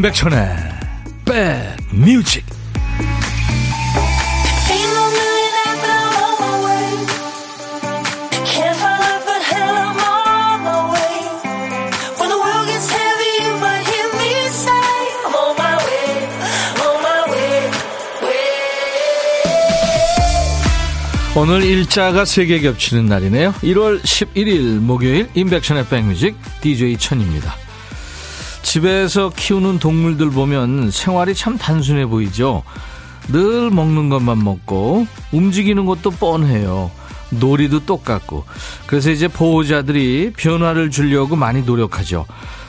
임백천의 백뮤직 오늘 일자가 세 개 겹치는 날이네요. 1월 11일 목요일 임백천의 백뮤직 DJ 천입니다. 집에서 키우는 동물들 보면 생활이 참 단순해 보이죠. 늘 먹는 것만 먹고 움직이는 것도 뻔해요. 놀이도 똑같고. 그래서 이제 보호자들이 변화를 주려고 많이 노력하죠.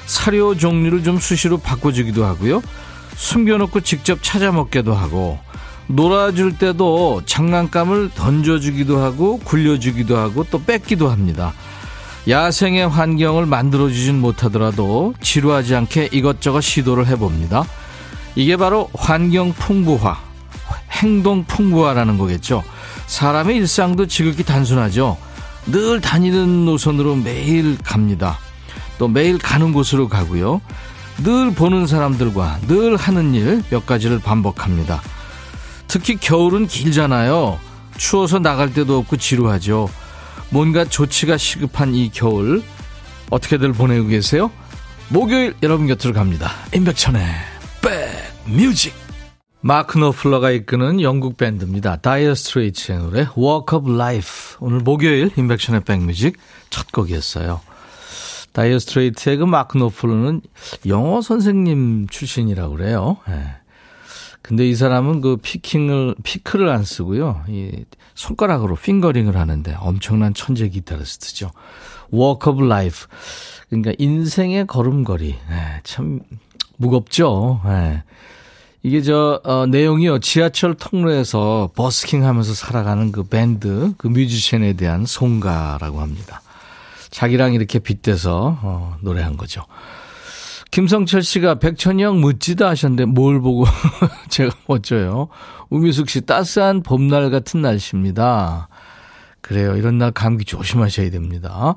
사료 종류를 좀 수시로 바꿔주기도 하고요. 숨겨놓고 직접 찾아 먹기도 하고 놀아줄 때도 장난감을 던져주기도 하고 굴려주기도 하고 또 뺏기도 합니다. 야생의 환경을 만들어주진 못하더라도 지루하지 않게 이것저것 시도를 해봅니다. 이게 바로 환경 풍부화, 행동 풍부화라는 거겠죠. 사람의 일상도 지극히 단순하죠. 늘 다니는 노선으로 매일 갑니다. 또 매일 가는 곳으로 가고요. 늘 보는 사람들과 늘 하는 일 몇 가지를 반복합니다. 특히 겨울은 길잖아요. 추워서 나갈 데도 없고 지루하죠. 뭔가 조치가 시급한 이 겨울 어떻게들 보내고 계세요? 목요일 여러분 곁으로 갑니다. 임백천의 백뮤직 마크 노플러가 이끄는 영국 밴드입니다. 다이어 스트레이츠의 노래 Walk of Life 오늘 목요일 임백천의 백뮤직 첫 곡이었어요. 다이어 스트레이트의 그 마크 노플러는 영어 선생님 출신이라고 그래요. 네. 근데 이 사람은 그 피킹을 피크를 안 쓰고요. 이 손가락으로 핑거링을 하는데 엄청난 천재 기타리스트죠. Walk of Life. 그러니까 인생의 걸음걸이. 네, 참 무겁죠. 네. 이게 저 어, 내용이요 지하철 통로에서 버스킹하면서 살아가는 그 밴드 그 뮤지션에 대한 송가라고 합니다. 자기랑 이렇게 빗대서 어, 노래한 거죠. 김성철 씨가 백천영 멋지다 하셨는데 뭘 보고 제가 멋져요. 우미숙 씨 따스한 봄날 같은 날씨입니다. 그래요. 이런 날 감기 조심하셔야 됩니다.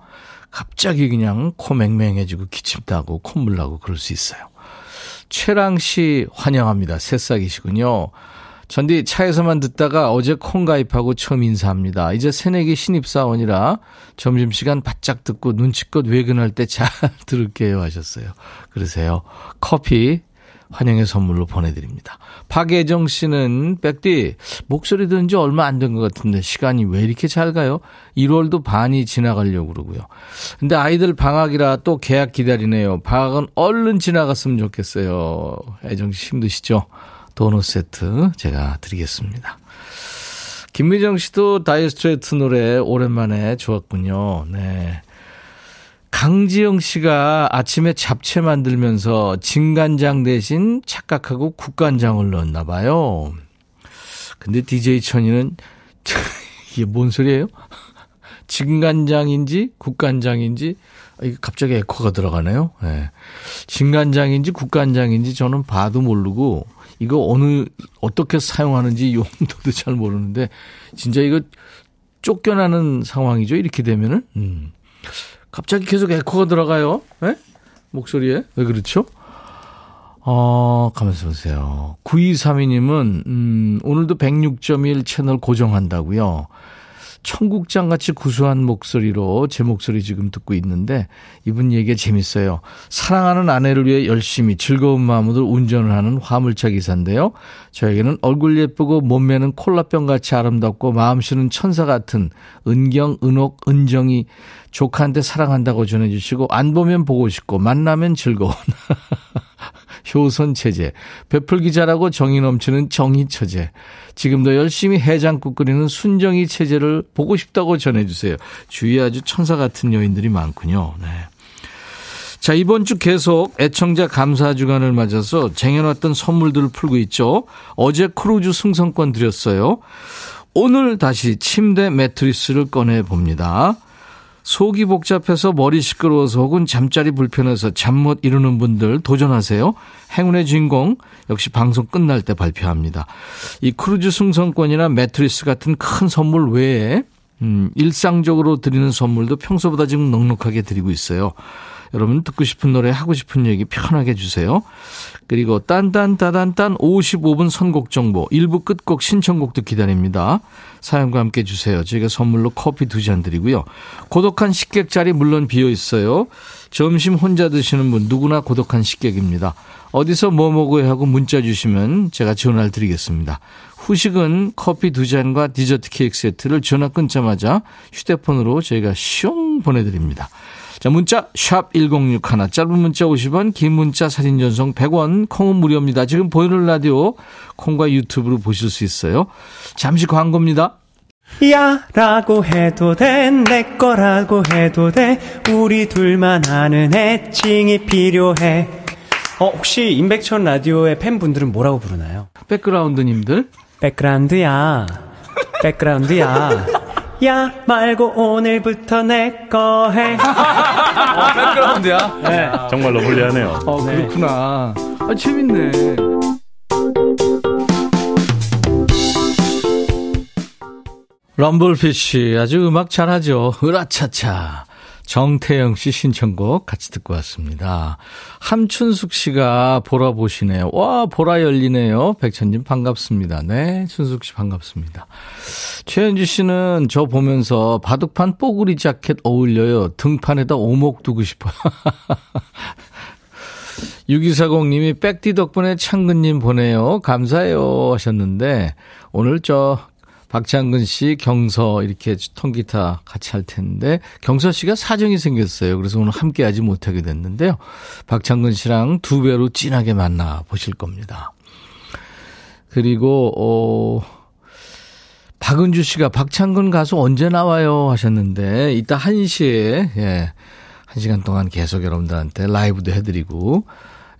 갑자기 그냥 코 맹맹해지고 기침 나고 콧물 나고 그럴 수 있어요. 최랑 씨 환영합니다. 새싹이시군요. 전디 차에서만 듣다가 어제 콩 가입하고 처음 인사합니다. 이제 새내기 신입사원이라 점심시간 바짝 듣고 눈치껏 외근할 때 잘 들을게요 하셨어요. 그러세요. 커피 환영의 선물로 보내드립니다. 박예정 씨는 백디 목소리 들은 지 얼마 안 된 것 같은데 시간이 왜 이렇게 잘 가요? 1월도 반이 지나가려고 그러고요. 근데 아이들 방학이라 또 계약 기다리네요. 방학은 얼른 지나갔으면 좋겠어요. 예정 씨 힘드시죠? 도넛 세트 제가 드리겠습니다. 김미정 씨도 다이어스트레이트 노래 오랜만에 좋았군요. 네. 강지영 씨가 아침에 잡채 만들면서 진간장 대신 착각하고 국간장을 넣었나 봐요. 근데 DJ 천이는 이게 뭔 소리예요? 진간장인지 국간장인지 이게 갑자기 에코가 들어가네요. 네. 진간장인지 국간장인지 저는 봐도 모르고 이거 어느 어떻게 사용하는지 용도도 잘 모르는데 진짜 이거 쫓겨나는 상황이죠. 이렇게 되면은 음. 갑자기 계속 에코가 들어가요. 네? 목소리에 왜 그렇죠? 어, 가만있어 보세요. 9232님은, 음, 오늘도 106.1 채널 고정한다고요. 청국장 같이 구수한 목소리로 제 목소리 지금 듣고 있는데 이분 얘기가 재밌어요. 사랑하는 아내를 위해 열심히 즐거운 마음으로 운전을 하는 화물차 기사인데요. 저에게는 얼굴 예쁘고 몸매는 콜라병 같이 아름답고 마음씨는 천사 같은 은경, 은옥, 은정이 조카한테 사랑한다고 전해주시고 안 보면 보고 싶고 만나면 즐거운 효선 체제, 베풀기 잘하고 정이 넘치는 정의 처제. 지금도 열심히 해장국 끓이는 순정이 체제를 보고 싶다고 전해주세요. 주위에 아주 천사 같은 여인들이 많군요. 네. 자, 이번 주 계속 애청자 감사 주간을 맞아서 쟁여놨던 선물들을 풀고 있죠. 어제 크루즈 승선권 드렸어요. 오늘 다시 침대 매트리스를 꺼내 봅니다. 속이 복잡해서 머리 시끄러워서 혹은 잠자리 불편해서 잠 못 이루는 분들 도전하세요. 행운의 주인공 역시 방송 끝날 때 발표합니다. 이 크루즈 승선권이나 매트리스 같은 큰 선물 외에 음, 일상적으로 드리는 선물도 평소보다 지금 넉넉하게 드리고 있어요. 여러분 듣고 싶은 노래 하고 싶은 얘기 편하게 해주세요. 그리고 딴딴따단딴 55분 선곡 정보 1부 끝곡 신청곡도 기다립니다. 사연과 함께 주세요. 저희가 선물로 커피 두 잔 드리고요. 고독한 식객 자리 물론 비어 있어요. 점심 혼자 드시는 분 누구나 고독한 식객입니다. 어디서 뭐 먹어야 하고 문자 주시면 제가 전화를 드리겠습니다. 후식은 커피 두 잔과 디저트 케이크 세트를 전화 끊자마자 휴대폰으로 저희가 슝 보내드립니다. 자, 문자 샵 1061, 짧은 문자 50원, 긴 문자 사진 전송 100원, 콩은 무료입니다. 지금 보이는 라디오 콩과 유튜브로 보실 수 있어요. 잠시 광고입니다. 야 라고 해도 돼 내 거라고 해도 돼 우리 둘만 아는 애칭이 필요해 어 혹시 임백천 라디오의 팬분들은 뭐라고 부르나요? 백그라운드님들 백그라운드야 백그라운드야 야 말고 오늘부터 내 거 해. 어, 백그라운드야? 네. 정말로 불리하네요. 어, 그렇구나. 아, 재밌네. 럼블피쉬 아주 음악 잘하죠. 으라차차. 정태영 씨 신청곡 같이 듣고 왔습니다. 함춘숙 씨가 보라 보시네요. 와, 보라 열리네요. 백천님 반갑습니다. 네, 춘숙 씨 반갑습니다. 최현주 씨는 저 보면서 바둑판 뽀글이 자켓 어울려요. 등판에다 오목 두고 싶어요. 6240님이 백디 덕분에 창근님 보내요. 감사해요 하셨는데 오늘 저 박창근 씨, 경서 이렇게 통기타 같이 할 텐데 경서 씨가 사정이 생겼어요. 그래서 오늘 함께 하지 못하게 됐는데요. 박창근 씨랑 두 배로 진하게 만나 보실 겁니다. 그리고 어 박은주 씨가 박창근 가수 언제 나와요 하셨는데 이따 1시에 예. 1시간 동안 계속 여러분들한테 라이브도 해 드리고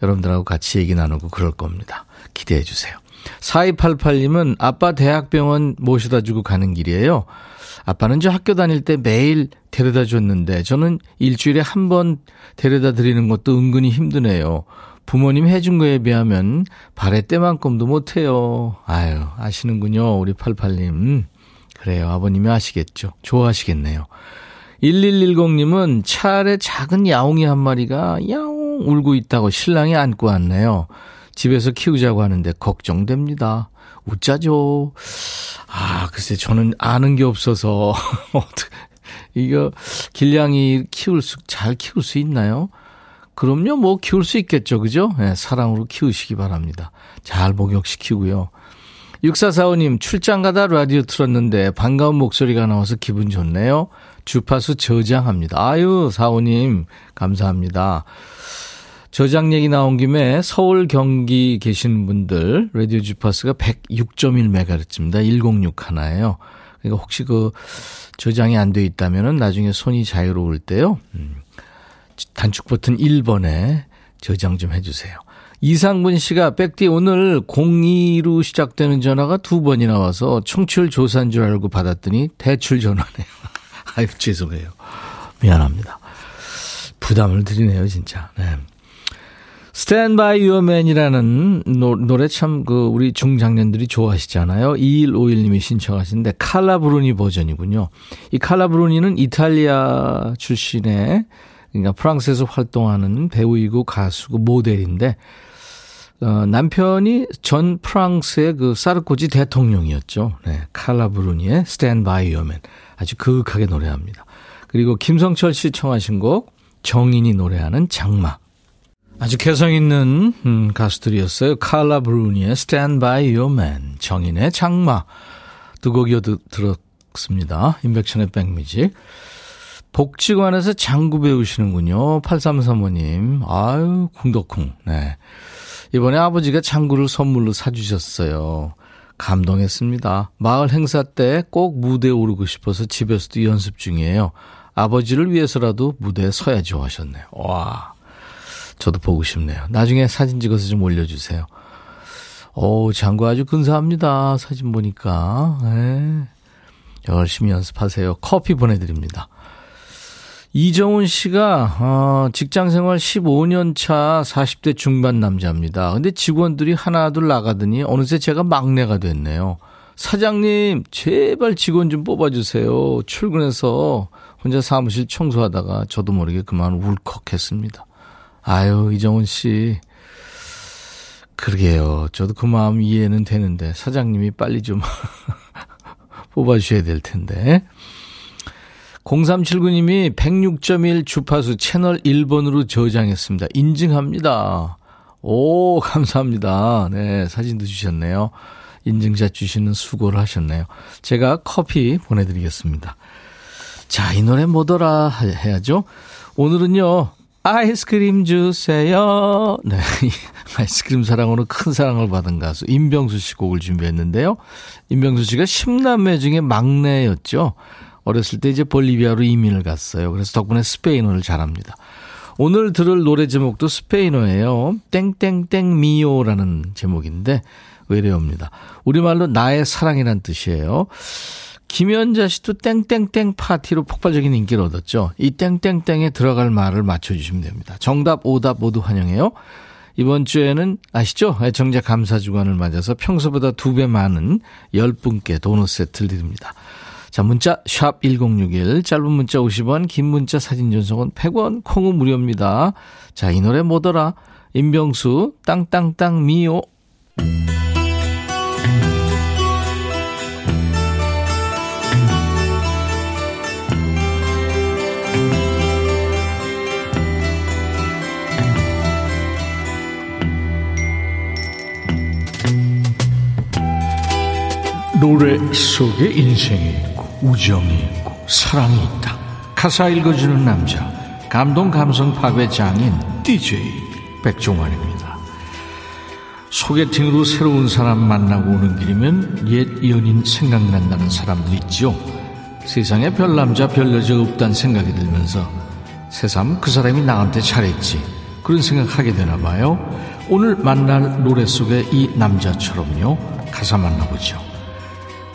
여러분들하고 같이 얘기 나누고 그럴 겁니다. 기대해 주세요. 4288님은 아빠 대학병원 모셔다 주고 가는 길이에요. 아빠는 저 학교 다닐 때 매일 데려다 줬는데 저는 일주일에 한 번 데려다 드리는 것도 은근히 힘드네요. 부모님 해준 거에 비하면 발에 때만큼도 못해요. 아유, 아시는군요. 우리 88님. 그래요. 아버님이 아시겠죠. 좋아하시겠네요. 1110님은 차 아래 작은 야옹이 한 마리가 야옹 울고 있다고 신랑이 안고 왔네요. 집에서 키우자고 하는데 걱정됩니다. 웃자죠. 아, 글쎄, 저는 아는 게 없어서, 이거, 길냥이 키울 수, 잘 키울 수 있나요? 그럼요, 뭐, 키울 수 있겠죠. 그죠? 네, 사랑으로 키우시기 바랍니다. 잘 목욕시키고요. 6445님, 출장 가다 라디오 틀었는데 반가운 목소리가 나와서 기분 좋네요. 주파수 저장합니다. 아유, 사오님, 감사합니다. 저장 얘기 나온 김에 서울 경기 계시는 분들 라디오 주파수가 106.1MHz입니다. 106 하나예요. 그러니까 혹시 그 저장이 안 돼 있다면은 나중에 손이 자유로울 때요. 음, 단축 버튼 1번에 저장 좀 해주세요. 이상분 씨가 백디 오늘 02로 시작되는 전화가 두 번이나 와서 청취율 조사인 줄 알고 받았더니 대출 전화네요. 아유 죄송해요. 미안합니다. 부담을 드리네요 진짜. 네. Stand by Your Man이라는 노, 노래 참 그 우리 중장년들이 좋아하시잖아요. 2151님이 신청하신데 칼라 브루니 버전이군요. 이 칼라 브루니는 이탈리아 출신의 그러니까 프랑스에서 활동하는 배우이고 가수고 모델인데 어, 남편이 전 프랑스의 그 사르코지 대통령이었죠. 네, 칼라 브루니의 Stand by Your Man 아주 그윽하게 노래합니다. 그리고 김성철 씨 청하신 곡 정인이 노래하는 장마 아주 개성 있는 음, 가수들이었어요. 칼라 브루니의 Stand By Your Man, 정인의 장마 두 곡 이어 들었습니다. 인백션의 백뮤직. 복지관에서 장구 배우시는군요. 8335님. 아유, 쿵덕쿵. 네. 이번에 아버지가 장구를 선물로 사주셨어요. 감동했습니다. 마을 행사 때 꼭 무대에 오르고 싶어서 집에서도 연습 중이에요. 아버지를 위해서라도 무대에 서야죠 하셨네요. 와. 저도 보고 싶네요. 나중에 사진 찍어서 좀 올려주세요. 오, 장구 아주 근사합니다. 사진 보니까. 네. 열심히 연습하세요. 커피 보내드립니다. 이정훈 씨가, 어, 직장 생활 15년 차 40대 중반 남자입니다. 근데 직원들이 하나둘 나가더니 어느새 제가 막내가 됐네요. 사장님, 제발 직원 좀 뽑아주세요. 출근해서 혼자 사무실 청소하다가 저도 모르게 그만 울컥했습니다. 아유, 이정훈 씨. 그러게요. 저도 그 마음 이해는 되는데 사장님이 빨리 좀 뽑아주셔야 될 텐데. 0379님이 106.1 주파수 채널 1번으로 저장했습니다. 인증합니다. 오, 감사합니다. 네, 사진도 주셨네요. 인증샷 주시는 수고를 하셨네요. 제가 커피 보내드리겠습니다. 자, 이 노래 뭐더라 해야죠. 오늘은요, 아이스크림 주세요. 네. 아이스크림 사랑으로 큰 사랑을 받은 가수 임병수 씨 곡을 준비했는데요. 임병수 씨가 10남매 중에 막내였죠. 어렸을 때 이제 볼리비아로 이민을 갔어요. 그래서 덕분에 스페인어를 잘합니다. 오늘 들을 노래 제목도 스페인어예요. 땡땡땡 미오라는 제목인데 외래어입니다. 우리말로 나의 사랑이란 뜻이에요. 김연자 씨도 땡땡땡 파티로 폭발적인 인기를 얻었죠. 이 땡땡땡에 들어갈 말을 맞춰주시면 됩니다. 정답, 오답 모두 환영해요. 이번 주에는 아시죠? 애청자 감사 주간을 맞아서 평소보다 두 배 많은 10분께 도넛 세트를 드립니다. 자, 문자 샵 1061, 짧은 문자 50원, 긴 문자 사진 전송은 100원, 콩은 무료입니다. 자, 이 노래 뭐더라? 임병수 땅땅땅 미오 노래 속에 인생이 있고 우정이 있고 사랑이 있다. 가사 읽어주는 남자 감동 감성 파괴 장인 DJ 백종원입니다. 소개팅으로 새로운 사람 만나고 오는 길이면 옛 연인 생각난다는 사람들 있죠. 세상에 별 남자 별 여자 없다는 생각이 들면서 새삼 그 사람이 나한테 잘했지 그런 생각하게 되나 봐요. 오늘 만날 노래 속에 이 남자처럼요 가사 만나보죠.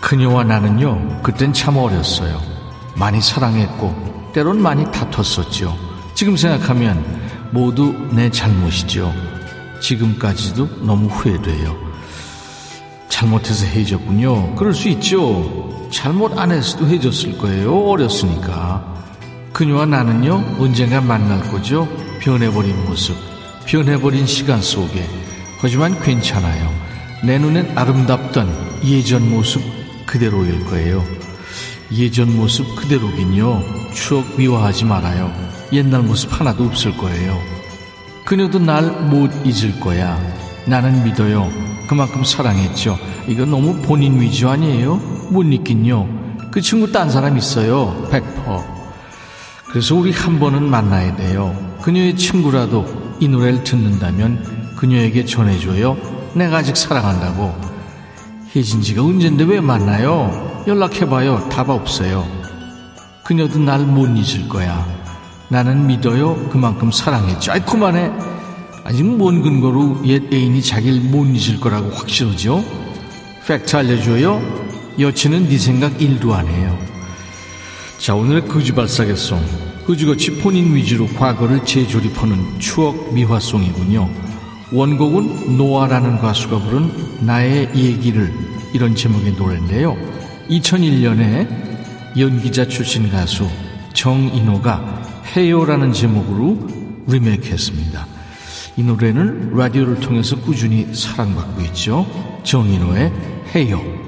그녀와 나는요, 그땐 참 어렸어요. 많이 사랑했고, 때론 많이 다퉜었죠. 지금 생각하면 모두 내 잘못이죠. 지금까지도 너무 후회돼요. 잘못해서 헤어졌군요. 그럴 수 있죠. 잘못 안 했어도 헤어졌을 거예요. 어렸으니까. 그녀와 나는요, 언젠가 만날 거죠. 변해버린 모습, 변해버린 시간 속에. 하지만 괜찮아요. 내 눈엔 아름답던 예전 모습 그대로일 거예요. 예전 모습 그대로긴요. 추억 미워하지 말아요. 옛날 모습 하나도 없을 거예요. 그녀도 날 못 잊을 거야. 나는 믿어요. 그만큼 사랑했죠. 이거 너무 본인 위주 아니에요? 못 잊긴요. 그 친구 딴 사람 있어요. 백퍼. 그래서 우리 한 번은 만나야 돼요. 그녀의 친구라도 이 노래를 듣는다면 그녀에게 전해줘요. 내가 아직 사랑한다고. 혜진 지가 언젠데 왜 만나요? 연락해봐요. 답 없어요. 그녀도 날 못 잊을 거야. 나는 믿어요. 그만큼 사랑했죠. 아이, 그만해. 아직 뭔 근거로 옛 애인이 자기를 못 잊을 거라고 확실하죠? 팩트 알려줘요? 여친은 네 생각 일도 안 해요. 자, 오늘의 거지발사계송. 거지같이 본인 위주로 과거를 재조립하는 추억 미화송이군요. 원곡은 노아라는 가수가 부른 나의 얘기를 이런 제목의 노래인데요. 2001년에 연기자 출신 가수 정인호가 해요라는 제목으로 리메이크했습니다. 이 노래는 라디오를 통해서 꾸준히 사랑받고 있죠. 정인호의 해요.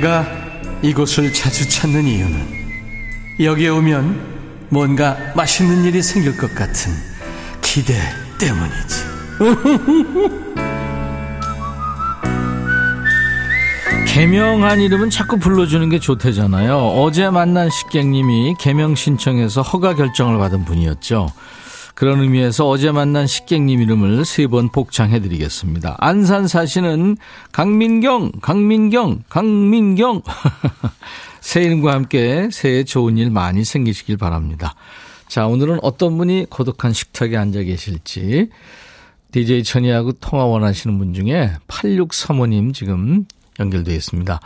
내가 이곳을 자주 찾는 이유는 여기에 오면 뭔가 맛있는 일이 생길 것 같은 기대 때문이지. 개명한 이름은 자꾸 불러주는 게 좋대잖아요. 어제 만난 식객님이 개명 신청해서 허가 결정을 받은 분이었죠. 그런 의미에서 어제 만난 식객님 이름을 세 번 복창해드리겠습니다. 안산 사시는 강민경, 강민경, 강민경. 새 이름과 함께 새해 좋은 일 많이 생기시길 바랍니다. 자, 오늘은 어떤 분이 고독한 식탁에 앉아 계실지 DJ 천이하고 통화 원하시는 분 중에 8635님 지금 연결되어 있습니다.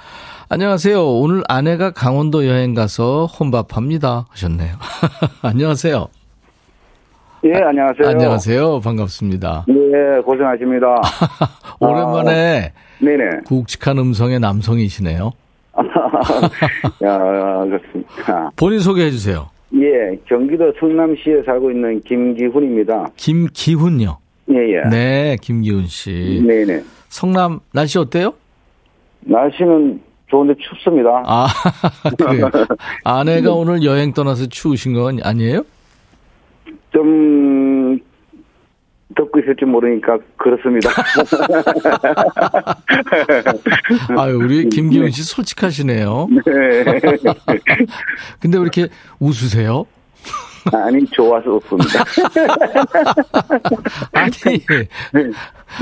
안녕하세요. 오늘 아내가 강원도 여행 가서 혼밥합니다. 하셨네요. 안녕하세요. 예, 안녕하세요. 안녕하세요. 반갑습니다. 예, 고생하십니다. 오랜만에 아, 네네. 굵직한 음성의 남성이시네요. 야, 그렇습니다. 본인 소개해 주세요. 예, 경기도 성남시에 살고 있는 김기훈입니다. 김기훈요. 예, 예. 네, 김기훈 씨. 네네. 성남 날씨 어때요? 날씨는 좋은데 춥습니다. 아, 그래요. 아내가 오늘 여행 떠나서 추우신 건 아니에요? 좀, 덥고 있을지 모르니까 그렇습니다. 아유, 우리 김기훈 씨 솔직하시네요. 네. 근데 왜 이렇게 웃으세요? 아니, 좋아서 없습니다. 아니, 네.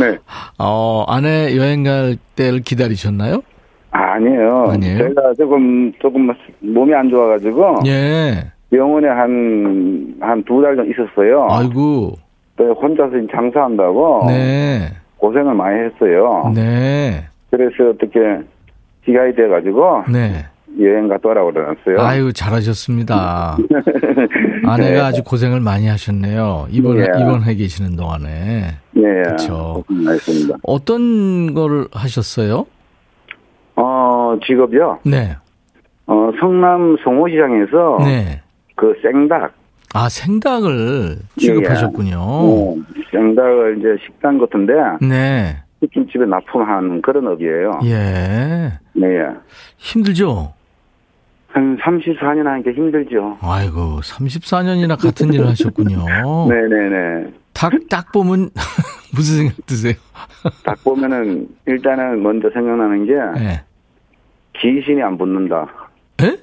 네. 어, 아내 여행 갈 때를 기다리셨나요? 아니에요. 아니에요? 제가 조금, 조금 몸이 안 좋아가지고. 예. 병원에 한, 한 두달 정도 있었어요. 아이고, 또 혼자서 장사한다고. 네. 고생을 많이 했어요. 네. 그래서 어떻게 기가이 돼가지고 네. 여행 갔다 오라고 그러놨어요. 아유, 잘하셨습니다. 아내가 네. 아주 고생을 많이 하셨네요. 입원해, 예. 입원해 계시는 동안에. 고생 많이 했습니다. 어떤 걸 하셨어요? 어, 직업이요. 네. 어, 성남 송호시장에서 네. 그 생닭. 아, 생닭을 예, 취급하셨군요. 어, 생닭을 이제 식당 같은데 네. 치킨집에 납품하는 그런 업이에요. 예. 네. 힘들죠? 한 34년 하니까 힘들죠. 아이고, 34년이나 같은 일을 하셨군요. 네네네. 딱, 딱 보면 무슨 생각 드세요? 딱 보면은 일단은 먼저 생각나는 게 네. 귀신이 안 붙는다. 에?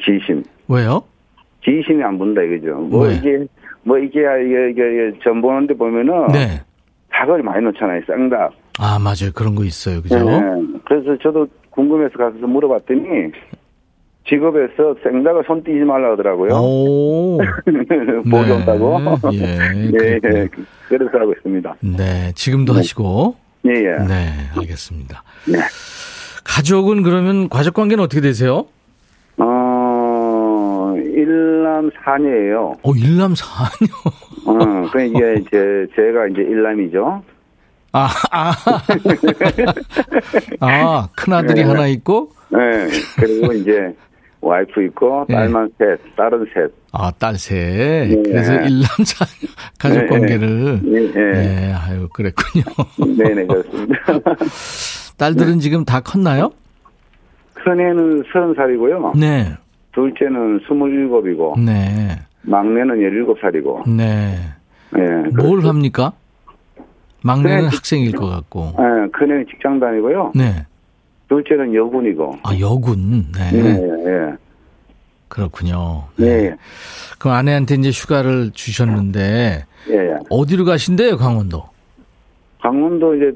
귀신. 왜요? 귀신이 안 붙는다 이거죠. 뭐 왜? 이게 뭐 이게 이게 이게 전 보는데 보면은 네. 닭을 많이 넣잖아요. 쌍닭. 아, 맞아요. 그런 거 있어요. 그죠? 네. 그래서 저도 궁금해서 가서 물어봤더니 직업에서 생닭을 손 띄지 말라 하더라고요. 오. 보기 온다고. 예. 네, 그렇군요. 그래서 하고 있습니다. 네. 지금도 하시고. 예, 예. 네. 알겠습니다. 네. 가족은 그러면 가족 관계는 어떻게 되세요? 어, 일남 사녀예요. 어, 일남 사녀. 어, 그 이게 제 제가 이제 일남이죠. 아, 아. 아, 큰아들이 네. 하나 있고, 네. 그리고 이제 와이프 있고 예. 딸만 셋, 딸은 셋. 아, 딸 셋. 네. 그래서 일남 사녀 가족 네. 관계를. 예, 예. 네, 아유, 그랬군요. 네네 그렇습니다. 딸들은 지금 다 컸나요? 큰애는 서른 살이고요. 네. 둘째는 스물일곱이고 네. 막내는 열일곱 살이고. 네. 예. 뭘 합니까? 막내는 그냥- 학생일 것 같고. 예, 큰애는 직장 다니고요. 네. 둘째는 여군이고. 아, 여군. 네. 예, 예. 그렇군요. 예, 예. 그 아내한테 이제 휴가를 주셨는데, 예, 예. 어디로 가신대요, 강원도? 강원도 이제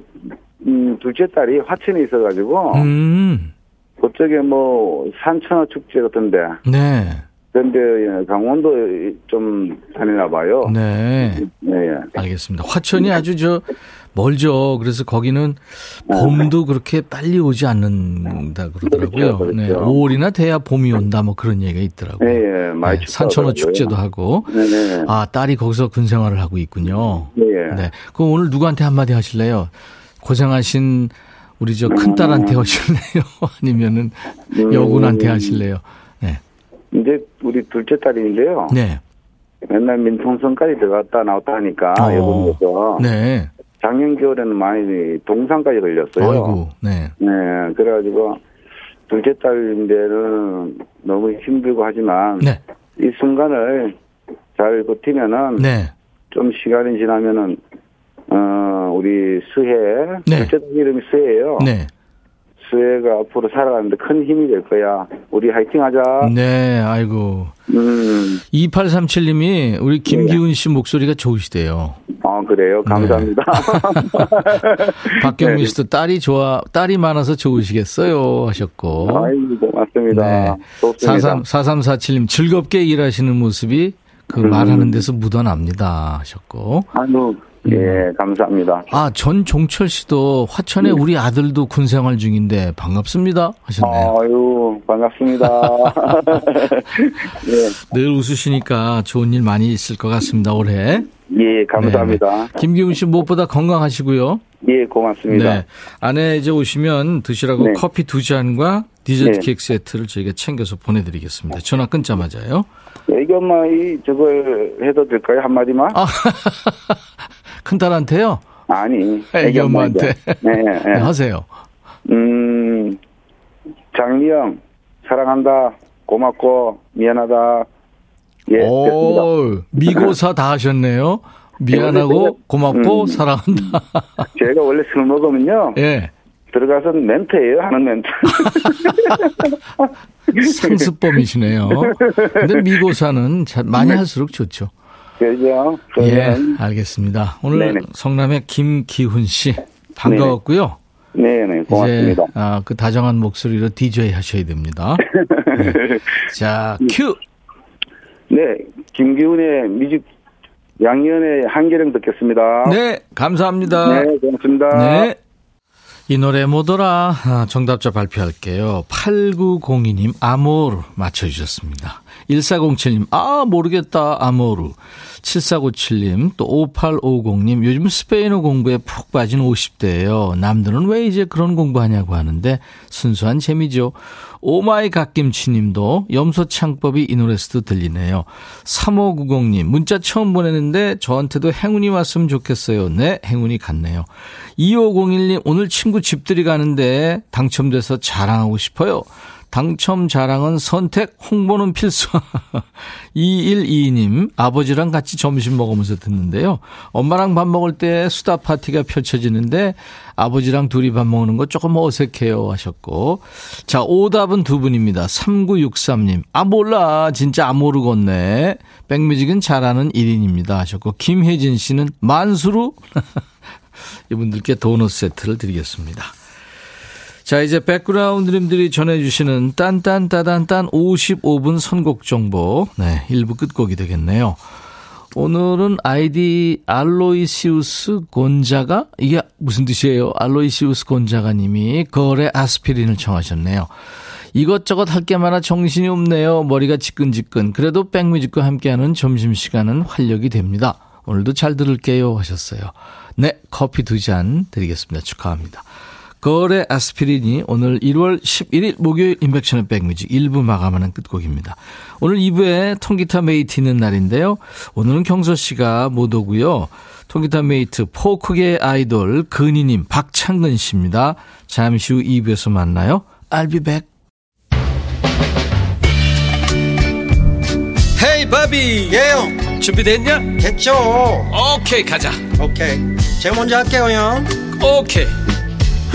음, 둘째 딸이 화천에 있어가지고 음, 그쪽에 뭐 산천어 축제 같은데 네. 그런데 예, 강원도 좀 다니나 봐요. 네. 예, 예. 알겠습니다. 화천이 아주 저 멀죠. 그래서 거기는 봄도 그렇게 빨리 오지 않는다 그러더라고요. 그렇죠, 네. 그렇죠. 5월이나 돼야 봄이 온다 뭐 그런 얘기가 있더라고요. 예, 예. 많이 네, 산천어. 축제도 하고. 네, 네. 아, 딸이 거기서 군 생활을 하고 있군요. 예, 예. 네. 그럼 오늘 누구한테 한마디 하실래요? 고생하신 우리 저 큰딸한테 하실래요? 아니면은 음. 여군한테 하실래요? 네. 이제 우리 둘째 딸인데요. 네. 맨날 민통선까지 들어갔다 나왔다 하니까 어. 여군에서 네. 작년 겨울에는 많이 동상까지 걸렸어요. 아이고. 네. 네, 그래가지고 둘째 딸인데는 너무 힘들고 하지만 네. 이 순간을 잘 버티면은 네. 좀 시간이 지나면은 어 우리 수혜 네. 딸 이름이 수혜예요. 네. 수혜가 앞으로 살아가는데 큰 힘이 될 거야. 우리 화이팅 하자. 네. 아이고. 음, 2837님이 우리 김기훈 씨 목소리가 좋으시대요. 어 그래요. 감사합니다. 박경민 네. 씨도 딸이 좋아, 딸이 많아서 좋으시겠어요 하셨고. 아이고 고맙습니다. 네. 좋습니다. 43, 4347님 즐겁게 일하시는 모습이 그 음. 말하는 데서 묻어납니다 하셨고. 아유 예, 감사합니다. 아, 전 종철 씨도 화천에 우리 아들도 군 생활 중인데 반갑습니다 하셨네요. 아유, 반갑습니다. 예, 늘 웃으시니까 좋은 일 많이 있을 것 같습니다, 올해. 예, 감사합니다. 네. 김기훈 씨 무엇보다 건강하시고요. 예, 고맙습니다. 네. 안에 이제 오시면 드시라고 네. 커피 두 잔과 디저트 네. 케이크 세트를 저희가 챙겨서 보내드리겠습니다. 전화 끊자마자요. 애기 엄마, 이, 저걸 해도 될까요? 한마디만? 아, 큰 딸한테요? 아니, 애기 엄마한테. 네, 네. 네, 하세요. 음, 장미영, 사랑한다. 고맙고, 미안하다. 예, 됐습니다. 오, 미고사 다 하셨네요. 미안하고 고맙고 음. 사랑한다. 제가 원래 술 먹으면요. 예. 들어가서 멘트예요, 하는 멘트. 상습범이시네요. 근데 미고사는 잘 많이 할수록 좋죠. 그죠? 예, 알겠습니다. 오늘 네네. 성남의 김기훈 씨 반가웠고요. 네네, 고맙습니다. 이제 아, 그 다정한 목소리로 DJ 하셔야 됩니다. 네. 자, 큐. 네, 김기훈의 뮤직 양희연의 한계령 듣겠습니다. 네, 감사합니다. 네, 고맙습니다. 네. 이 노래 뭐더라? 아, 정답자 발표할게요. 8902님, 아모르 맞춰주셨습니다. 1407님, 아, 모르겠다, 아모르. 7497님, 또 5850님, 요즘 스페인어 공부에 푹 빠진 50대예요. 남들은 왜 이제 그런 공부하냐고 하는데 순수한 재미죠. 오마이 갓김치님도 염소 창법이 이 노래에서도 들리네요. 3590님, 문자 처음 보내는데 저한테도 행운이 왔으면 좋겠어요. 네, 행운이 갔네요. 2501님, 오늘 친구 집들이 가는데 당첨돼서 자랑하고 싶어요. 당첨 자랑은 선택, 홍보는 필수. 2122님, 아버지랑 같이 점심 먹으면서 듣는데요. 엄마랑 밥 먹을 때 수다 파티가 펼쳐지는데 아버지랑 둘이 밥 먹는 거 조금 어색해요 하셨고. 자, 오답은 두 분입니다. 3963님, 아, 몰라. 진짜 안 모르겠네. 백뮤직은 잘하는 1인입니다 하셨고. 김혜진 씨는 만수루? 이분들께 도넛 세트를 드리겠습니다. 자, 이제 백그라운드님들이 전해주시는 딴딴따단딴 55분 선곡 정보. 네, 1부 끝곡이 되겠네요. 오늘은 아이디 알로이시우스 곤자가? 이게 무슨 뜻이에요? 알로이시우스 곤자가 님이 거래 아스피린을 청하셨네요. 이것저것 할 게 많아 정신이 없네요. 머리가 지끈지끈. 그래도 백뮤직과 함께하는 점심시간은 활력이 됩니다. 오늘도 잘 들을게요 하셨어요. 네, 커피 두 잔 드리겠습니다. 축하합니다. 걸의 아스피린이 오늘 1월 11일 목요일 임백천의 백뮤직 1부 마감하는 끝곡입니다. 오늘 2부에 통기타 mate 있는 날인데요. 오늘은 경서 씨가 못 오고요. 통기타 mate 포크계 아이돌 근희님 박창근 씨입니다. 잠시 후 2부에서 만나요. I'll be back. Hey 바비 예영 준비됐냐? 됐죠 오케이 가자 오케이 제가 먼저 할게요 형 오케이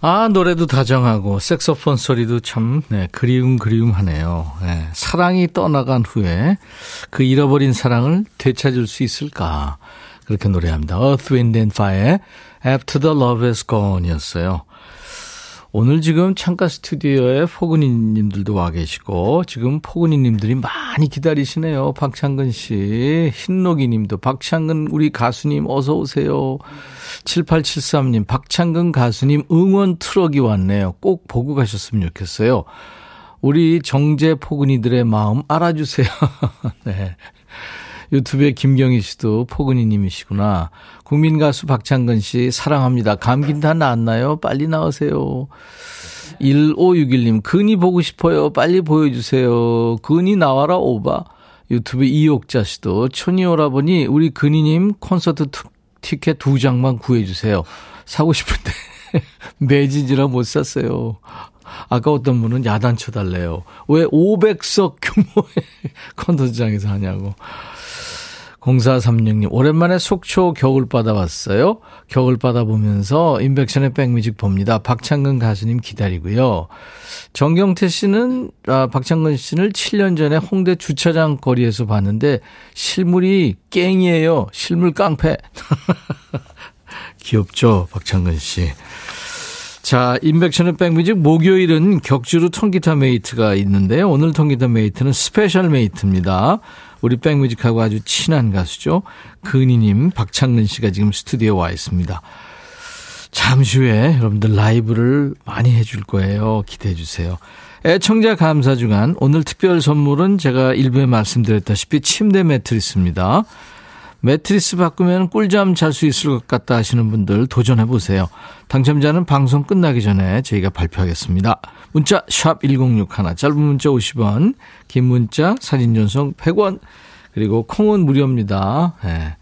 아 노래도 다정하고 색소폰 소리도 참 네, 그리움 그리움 하네요. 네, 사랑이 떠나간 후에 그 잃어버린 사랑을 되찾을 수 있을까? 그렇게 노래합니다. Earth, Wind and Fire After the Love Has Gone 이었어요 오늘 지금 창가 스튜디오에 포근이 님들도 와 계시고 지금 포근이 님들이 많이 기다리시네요. 박창근 씨, 흰록이 님도 박창근 우리 가수님 어서 오세요. 7873 님 박창근 가수님 응원 트럭이 왔네요. 꼭 보고 가셨으면 좋겠어요. 우리 정재 포근이들의 마음 알아주세요. 네. 유튜브에 김경희 씨도 포근이 님이시구나. 국민 가수 박창근 씨 사랑합니다. 감기 다 나았나요? 빨리 나오세요. 1561님 근이 보고 싶어요. 빨리 보여주세요. 근이 나와라 오바. 유튜브 이옥자 씨도 촌이 오라버니 우리 근이님 콘서트 투, 티켓 두 장만 구해주세요. 사고 싶은데 매진이라 못 샀어요. 아까 어떤 분은 야단 쳐 달래요. 왜 500석 규모의 콘서트장에서 하냐고. 0436님, 오랜만에 속초 겨울바다 왔어요. 겨울바다 보면서 인백션의 백뮤직 봅니다. 박창근 가수님 기다리고요. 정경태 씨는, 아, 박창근 씨를 7년 전에 홍대 주차장 거리에서 봤는데, 실물이 깽이에요. 실물 깡패. 귀엽죠, 박창근 씨. 자, 인백션의 백뮤직 목요일은 격주로 통기타 메이트가 있는데요. 오늘 통기타 메이트는 special mate입니다. 우리 백뮤직하고 아주 친한 가수죠. 근희님, 박창근 씨가 지금 스튜디오에 와 있습니다. 잠시 후에 여러분들 라이브를 많이 해줄 거예요. 기대해 주세요. 애청자 감사 주간 오늘 특별 선물은 제가 일부에 말씀드렸다시피 침대 매트리스입니다. 매트리스 바꾸면 꿀잠 잘 수 있을 것 같다 하시는 분들 도전해 보세요. 당첨자는 방송 끝나기 전에 저희가 발표하겠습니다. 문자 1061, 짧은 문자 50원, 긴 문자 사진 전송 100원, 그리고 콩은 무료입니다. 네.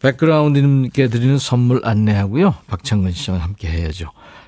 백그라운드님께 드리는 선물 안내하고요. 박창근 씨와 함께 해야죠.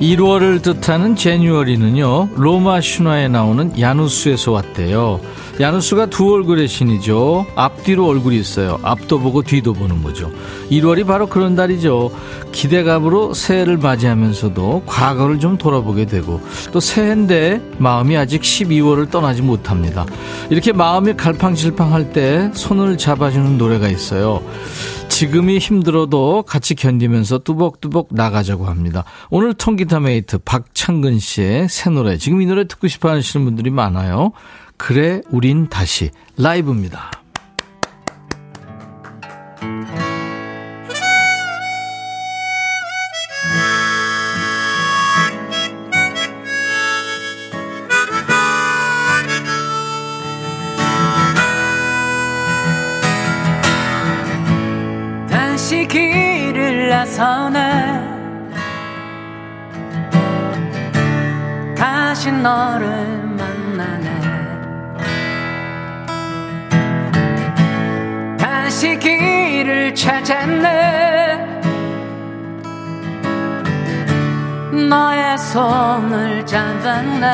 1월을 뜻하는 제뉴얼이는요, 로마 신화에 나오는 야누스에서 왔대요. 야누스가 두 얼굴의 신이죠. 앞뒤로 얼굴이 있어요. 앞도 보고 뒤도 보는 거죠. 1월이 바로 그런 달이죠. 기대감으로 새해를 맞이하면서도 과거를 좀 돌아보게 되고 또 새해인데 마음이 아직 12월을 떠나지 못합니다. 이렇게 마음이 갈팡질팡할 때 손을 잡아주는 노래가 있어요. 지금이 힘들어도 같이 견디면서 뚜벅뚜벅 나가자고 합니다. 오늘 통기타 메이트 박창근 씨의 새 노래. 지금 이 노래 듣고 싶어 하시는 분들이 많아요. 그래, 우린 다시. 라이브입니다. 나서네 다시 너를 만나네. 다시 길을 찾았네. 너의 손을 잡았네.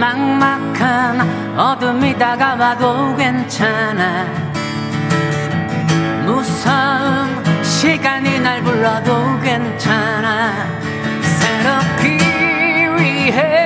막막한 어둠이 다가와도 괜찮아 무서운 시간이 날 불러도 괜찮아. 새롭기 위해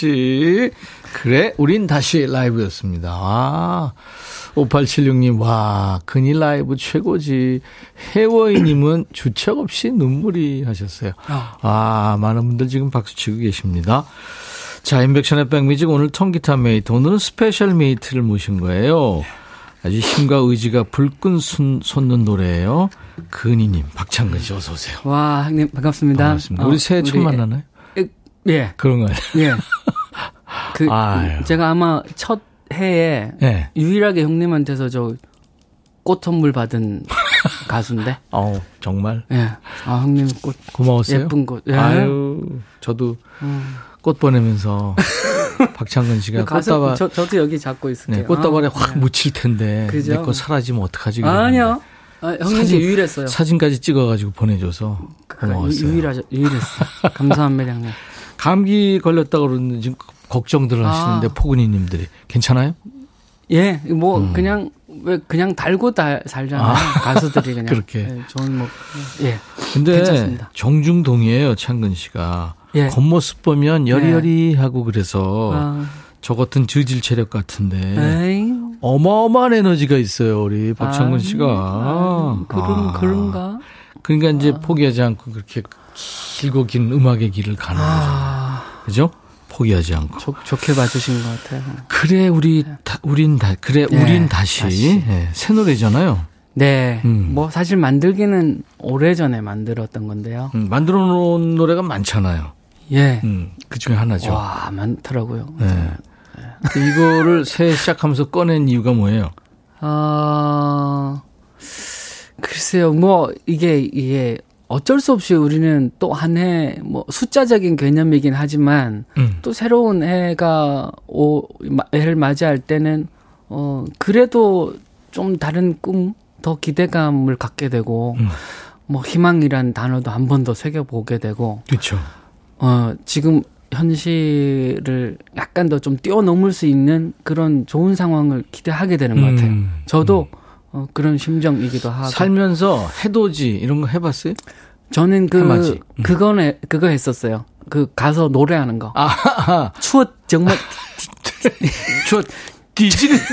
씨. 그래, 우린 다시 라이브였습니다. 아, 5876님, 와, 근이 라이브 최고지. 해워이님은 주책 없이 눈물이 하셨어요. 아, 많은 분들 지금 박수 치고 계십니다. 자, 인백션의 백뮤직 오늘 통기타 메이트. 오늘은 special mate를 모신 거예요. 아주 힘과 의지가 불끈 솟- 솟는 노래예요. 근이님, 박창근 씨 어서 오세요. 와, 형님 반갑습니다. 반갑습니다. 어, 우리 새해 처음 만나나요? 에, 예, 그런 거예요. 예. 그 아유. 제가 아마 첫 해에 네. 유일하게 형님한테서 저 꽃 선물 받은 가수인데. 어 정말 예. 아, 형님 꽃 고마웠어요. 예쁜 꽃. 예. 아유, 저도 꽃 보내면서 박창근 씨가 가수 꽃다발 저 저도 여기 잡고 있을게요. 네, 꽃다발에 아, 확 네. 묻힐 텐데 그죠? 내거 사라지면 어떡하지? 아니요. 아, 형님 사진- 유일했어요. 사진까지 찍어가지고 보내줘서 그러니까 고마웠어요. 유- 유일하죠. 유일했어. 감사합니다, 형님. 감기 걸렸다 그러는데 지금 걱정들 하시는데 아. 포근이님들이 괜찮아요? 예, 뭐 음. 그냥 왜 그냥 달고 다 살잖아요. 가수들이 그냥 그렇게. 예, 좋은 뭐 예. 근데 괜찮습니다. 정중동이에요, 창근 씨가. 예. 겉모습 보면 여리여리하고 그래서 아, 저 같은 저질 체력 같은데 에이, 어마어마한 에너지가 있어요, 우리 박창근 아, 씨가. 아, 그런 아. 그런가? 그러니까 이제 포기하지 않고 그렇게 길고 긴 음악의 길을 가는 거죠. 아, 그죠? 포기하지 않고. 좋 좋게 봐주신 것 같아요. 그래, 우리, 다, 우린 다, 그래, 네, 우린 다시. 다시. 예, 새 노래잖아요. 네, 음. 뭐 사실 만들기는 오래 전에 만들었던 건데요. 음, 만들어 놓은 노래가 많잖아요. 예, 음, 그 중에 하나죠. 와 많더라고요. 예. 근데 이거를 새해 시작하면서 꺼낸 이유가 뭐예요? 아, 글쎄요, 뭐, 이게, 이게, 어쩔 수 없이 우리는 또 한 해, 뭐, 숫자적인 개념이긴 하지만, 음. 또 새로운 해가 오, 마- 해를 맞이할 때는, 어, 그래도 좀 다른 꿈, 더 기대감을 갖게 되고, 음. 뭐, 희망이란 단어도 한 번 더 새겨 보게 되고, 그렇죠. 어, 지금 현실을 약간 더 좀 뛰어넘을 수 있는 그런 좋은 상황을 기대하게 되는 것 같아요. 음. 저도, 어, 그런 심정이기도 하고. 살면서 해돋이 이런 거 해봤어요? 저는 그 해맞이. 음. 그거는 그거 했었어요. 그 가서 노래하는 거. 아, 추워 정말 저 뒤지는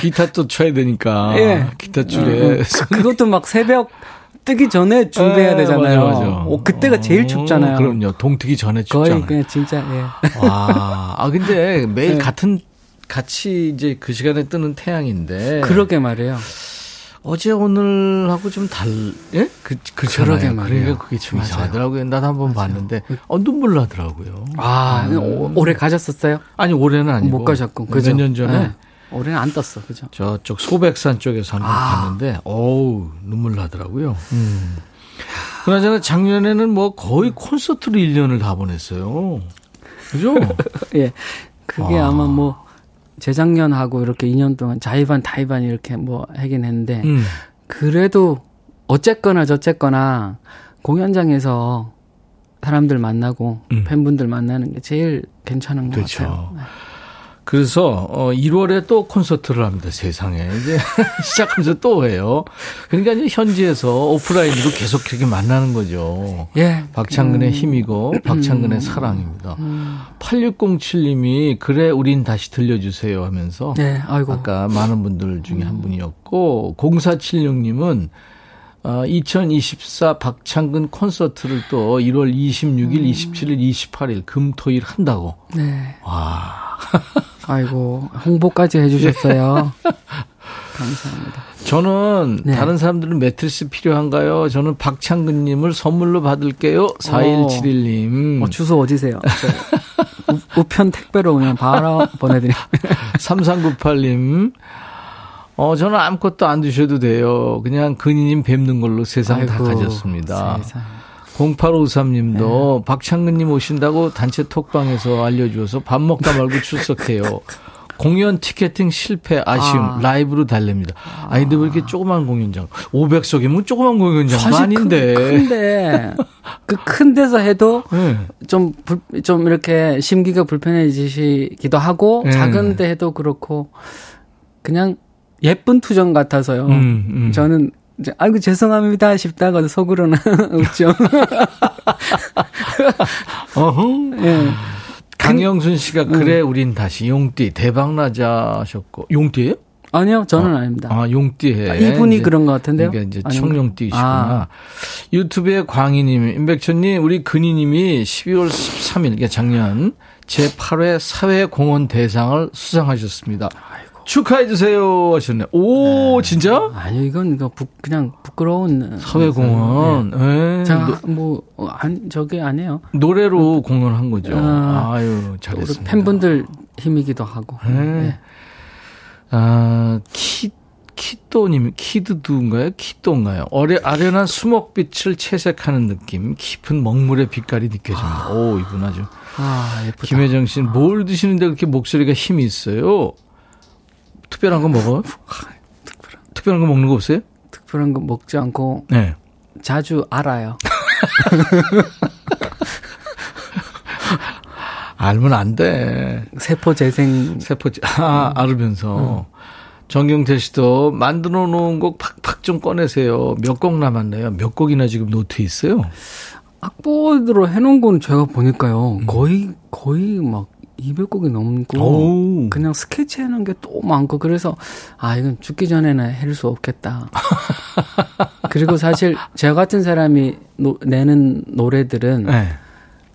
기타 또 쳐야 되니까 예. 기타 줄에 그것도 막 새벽 뜨기 전에 준비해야 예, 되잖아요. 맞아, 맞아. 어, 그때가 제일 어, 춥잖아요. 그럼요. 동트기 전에 거의 춥잖아요. 그냥 진짜 예. 와, 아 근데 매일 네. 같은 같이 이제 그 시간에 뜨는 태양인데 그러게 말이에요. 어제 오늘하고 좀 달, 예? 그. 그러게 말이에요. 그러니까 그게 좀 맞아요. 이상하더라고요. 나도 한번 봤는데, 어, 눈물 나더라고요. 아, 오- 올해 가셨었어요? 아니, 올해는 아니고. 못 가셨고. 몇 년 전에 네. 올해는 안 떴어. 그죠? 저쪽 소백산 쪽에서 한번 아. 봤는데, 어우, 눈물 나더라고요. 음. 그나저나 작년에는 뭐 거의 콘서트로 1년을 다 보냈어요. 그죠? 예. 그게 아. 아. 마 뭐 재작년하고 이렇게 2년 동안 자의반 다의반 이렇게 뭐 하긴 했는데 음. 그래도 어쨌거나 저쨌거나 공연장에서 사람들 만나고 음. 팬분들 만나는 게 제일 괜찮은 것 그렇죠. 같아요. 그래서 어 1월에 또 콘서트를 합니다. 세상에 이제 시작하면서 또 해요. 그러니까 이제 현지에서 오프라인으로 계속 그렇게 만나는 거죠. 예. 박창근의 힘이고 박창근의 사랑입니다. 8607님이 그래 우린 다시 들려주세요 하면서 네, 아이고. 아까 많은 분들 중에 한 분이었고 0476님은 어, 2024 박창근 콘서트를 또 1월 26일, 27일, 28일 금토일 한다고. 네. 와. 아이고, 홍보까지 해주셨어요. 감사합니다. 저는 네. 다른 사람들은 매트리스 필요한가요? 저는 박창근님을 선물로 받을게요. 4171님. 어, 주소 어디세요? 저 우- 우편 택배로 그냥 바로 보내드릴게요. 3398님. 어, 저는 아무것도 안 드셔도 돼요. 그냥 근이님 뵙는 걸로 세상 다 아이고, 가졌습니다. 세상. 0853님도 박창근님 오신다고 단체 톡방에서 알려주어서 밥 먹다 말고 출석해요. 공연 티켓팅 실패 아쉬움 아. 라이브로 달랩니다. 근데 왜 이렇게 조그만 공연장 500석이면 조그만 공연장도 사실 아닌데. 큰, 큰데 그큰 데서 해도 네. 좀, 불, 좀 이렇게 심기가 불편해지시기도 하고 네. 작은 데 해도 그렇고 그냥 예쁜 투정 같아서요. 음, 음. 저는 이제 아이고 죄송합니다 싶다가 속으로는 웃죠. 어흥. 예. 강영순 씨가 그래 우린 다시 용띠 대박 나자 하셨고 용띠예요? 아니요, 저는 아닙니다. 아 용띠해. 아, 이분이 이제 그런 것 같은데요? 그러니까 이제 아닌가? 청룡띠시구나. 아. 유튜브에 광희님, 임백천님, 우리 근희님이 12월 13일, 그러니까 작년 제 8회 사회공헌 대상을 수상하셨습니다. 축하해주세요 하셨네. 오, 진짜? 아니요, 이건 그냥 부끄러운 사회공헌. 예. 네. 자, 노, 뭐, 어, 안, 저게 아니에요. 노래로 공헌한 거죠. 아, 우리 잘했습니다. 팬분들 힘이기도 하고. 네. 네. 아, 키, 키또님, 키드두인가요? 키또인가요? 어려, 아련한 수목빛을 채색하는 느낌, 깊은 먹물의 빛깔이 느껴집니다. 오, 이분 아주. 아, 예쁘다. 김혜정 씨는 뭘 드시는데 그렇게 목소리가 힘이 있어요? 특별한 거 먹어요? 특별한 거 먹는 거 없어요? 특별한 거 먹지 않고 네. 자주 알아요. 알면 안 돼. 세포 재생. 세포, 아, 알으면서. 정경태 씨도 만들어 놓은 곡 팍팍 좀 꺼내세요. 몇 곡 남았나요? 몇 곡이나 지금 노트 있어요? 악보로 해놓은 건 제가 보니까요. 음. 거의, 거의 막 200곡이 넘고. 오. 그냥 스케치 해놓은 게 또 많고. 그래서, 아, 이건 죽기 전에는 해낼 수 없겠다. 그리고 사실, 저 같은 사람이 노- 내는 노래들은, 네.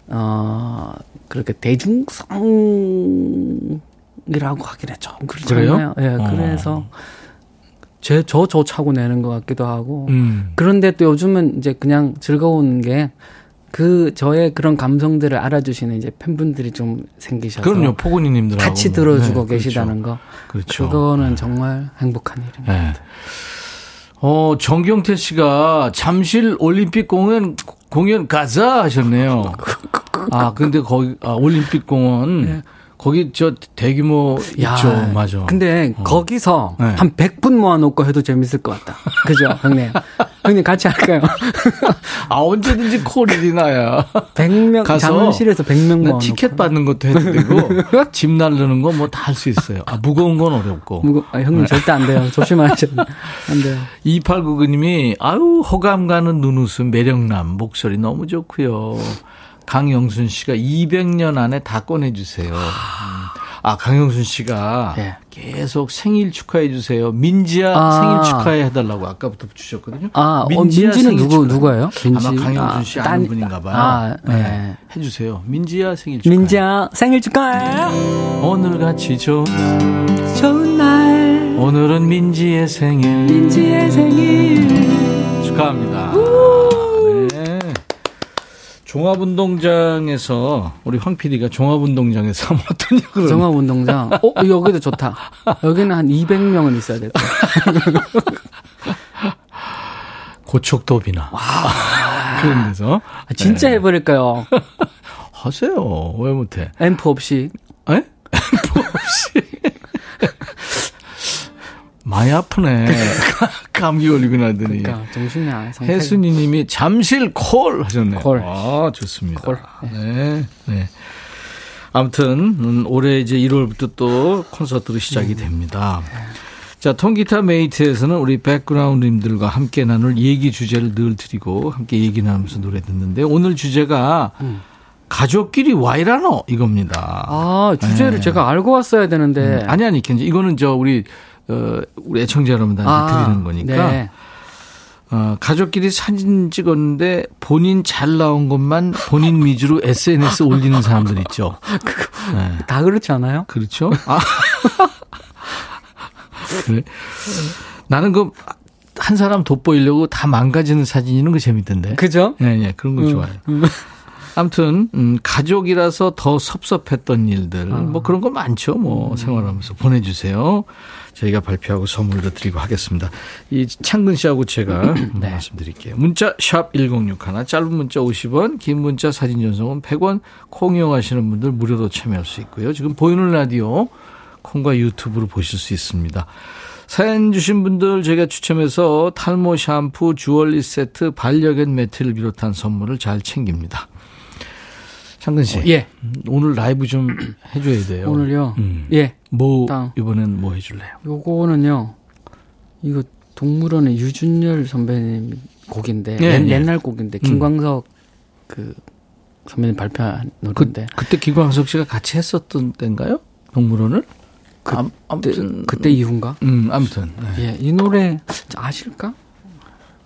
어, 그렇게 대중성이라고 하기는 좀 그렇잖아요. 예, 어. 그래서 제, 저, 저 차고 내는 것 같기도 하고. 음. 그런데 또 요즘은 이제 그냥 즐거운 게 그 저의 그런 감성들을 알아주시는 이제 팬분들이 좀 생기셔서 그럼요, 포근이님들하고. 같이 들어주고 네, 계시다는 거. 그렇죠. 그거는 정말 행복한 일입니다. 네. 어, 정경태 씨가 잠실 올림픽 공연, 공연 가자 하셨네요. 아, 근데 거기, 아, 올림픽 공원. 네. 거기 저 대규모 야, 있죠. 맞아. 근데 거기서 네. 한 100분 모아놓고 해도 재밌을 것 같다. 그죠, 형님? 형님 같이 할까요? 아 언제든지 콜이 나야. 100명, 가서 잠실에서 100명 나 모아놓고. 티켓 받는 것도 해도 되고 짐 나르는 거 뭐 다 할 수 있어요. 아 무거운 건 어렵고. 무거- 아, 형님 절대 안 돼요. 조심하셔야 돼요. 안 돼요. 2899님이 아유 호감 가는 눈웃음 매력남 목소리 너무 좋고요. 강영순 씨가 200년 안에 다 꺼내주세요. 아 강영순 씨가 예. 계속 생일 축하해 주세요. 민지야 아. 생일 축하해 해달라고 아까부터 주셨거든요. 아, 어, 민지야 민지는 생일 누구, 축하해. 누가요? 민지. 아마 강영순 아, 씨 아는 딴- 분인가 봐요. 아, 네. 네. 해주세요. 민지야 생일 축하해. 민지야, 생일 축하해! 오늘같이 좋은 좋은 날, 오늘은 민지의 생일. 민지의 생일. 축하합니다. 네. 종합운동장에서 우리 황 PD가 종합운동장에서 하면 어떤 역을 종합운동장. 어, 여기도 좋다. 여기는 한 200명은 있어야 될 거야. 고척도비나 그런 데서 아, 진짜 해버릴까요? 하세요. 왜 못해? 앰프 없이. 에? 없이 많이 아프네. 감기 걸리고 나더니. 그러니까 정신이 안 상태. 혜순이 님이 잠실 콜 하셨네요. 콜. 아 좋습니다. 콜. 네. 네. 아무튼 음, 올해 이제 1월부터 또 콘서트로 시작이 됩니다. 자, 통기타 메이트에서는 우리 백그라운드님들과 함께 나눌 얘기 주제를 늘 드리고 함께 얘기 나누면서 노래 듣는데 오늘 주제가 가족끼리 와이라노 이겁니다. 아, 주제를 네. 제가 알고 왔어야 되는데. 음, 아니 아니 괜찮. 이거는 저 우리 어 우리 애청자 여러분들한테 아, 드리는 거니까 네. 어, 가족끼리 사진 찍었는데 본인 잘 나온 것만 본인 위주로 SNS 올리는 사람들 있죠. 네. 다 그렇지 않아요? 그렇죠? 아. 그래. 나는 그 한 사람 돋보이려고 다 망가지는 사진 이런 거 재밌던데. 그죠? 예, 예, 그런 거 좋아요. 아무튼 음, 가족이라서 더 섭섭했던 일들 뭐 그런 거 많죠. 뭐 생활하면서 보내 주세요. 저희가 발표하고 선물도 드리고 하겠습니다. 이 창근 씨하고 제가 말씀드릴게요. 문자 샵 #1061 짧은 문자 50원, 긴 문자 사진 전송은 100원. 콩 이용하시는 분들 무료로 참여할 수 있고요. 지금 보이는 라디오 콩과 유튜브로 보실 수 있습니다. 사연 주신 분들 제가 추첨해서 탈모 샴푸, 주얼리 세트, 반려견 매트를 비롯한 선물을 잘 챙깁니다. 창근 씨. 예. 오늘 라이브 좀 해줘야 돼요. 오늘요. 음. 예. 뭐, 다음. 이번엔 뭐 해줄래요? 요거는요. 이거 동물원의 유준열 선배님 곡인데 예, 옛, 예. 옛날 곡인데 김광석 그 선배님 발표한 그, 노래인데 그때 기광석 씨가 같이 했었던 때인가요? 동물원을? 그, 아, 아무튼. 그때 이후인가? 음, 아무튼. 네. 예, 이 노래 아실까?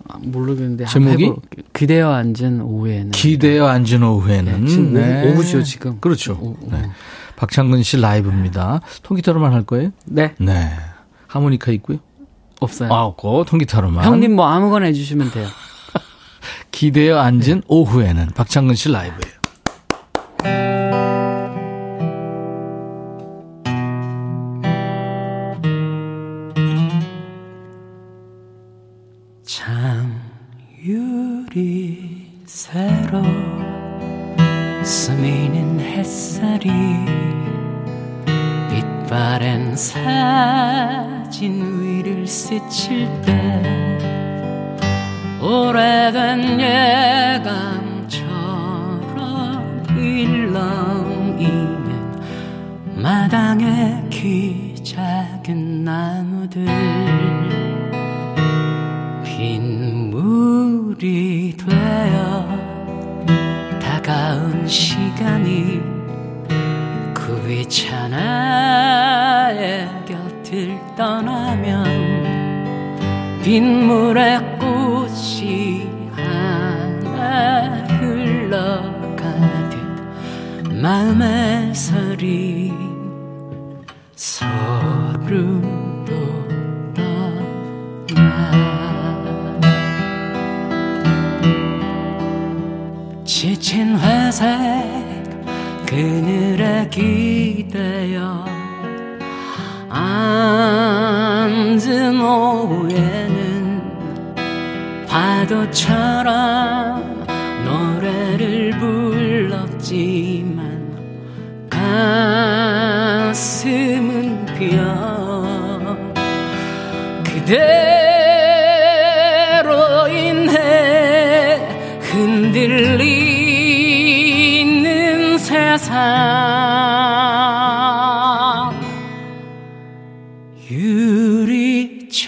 아, 모르겠는데 제목이? 그대여 앉은 오후에는 기대어 앉은 오후에는. 네, 지금 오후- 오후죠, 지금. 그렇죠. 오- 오. 네. 박창근 씨 라이브입니다. 통기타로만 할 거예요? 네 네. 하모니카 있고요. 없어요. 아, 없고 통기타로만. 형님 뭐 아무거나 해주시면 돼요. 기대어 앉은 오후에는 박창근 씨 라이브예요. 새로 스미는 햇살이 빛바랜 사진 위를 스칠 때 오래된 예감처럼 일렁이는 마당의 키 작은 나무들 시간이 그 위차 나의 곁을 떠나면 빗물에 꽃이 하나 흘러가듯 마음의 소리 소름 지친 회색 그늘에 기대어 앉은 오후에는 파도처럼 노래를 불렀지만 가 피어 그대 세상 유리처럼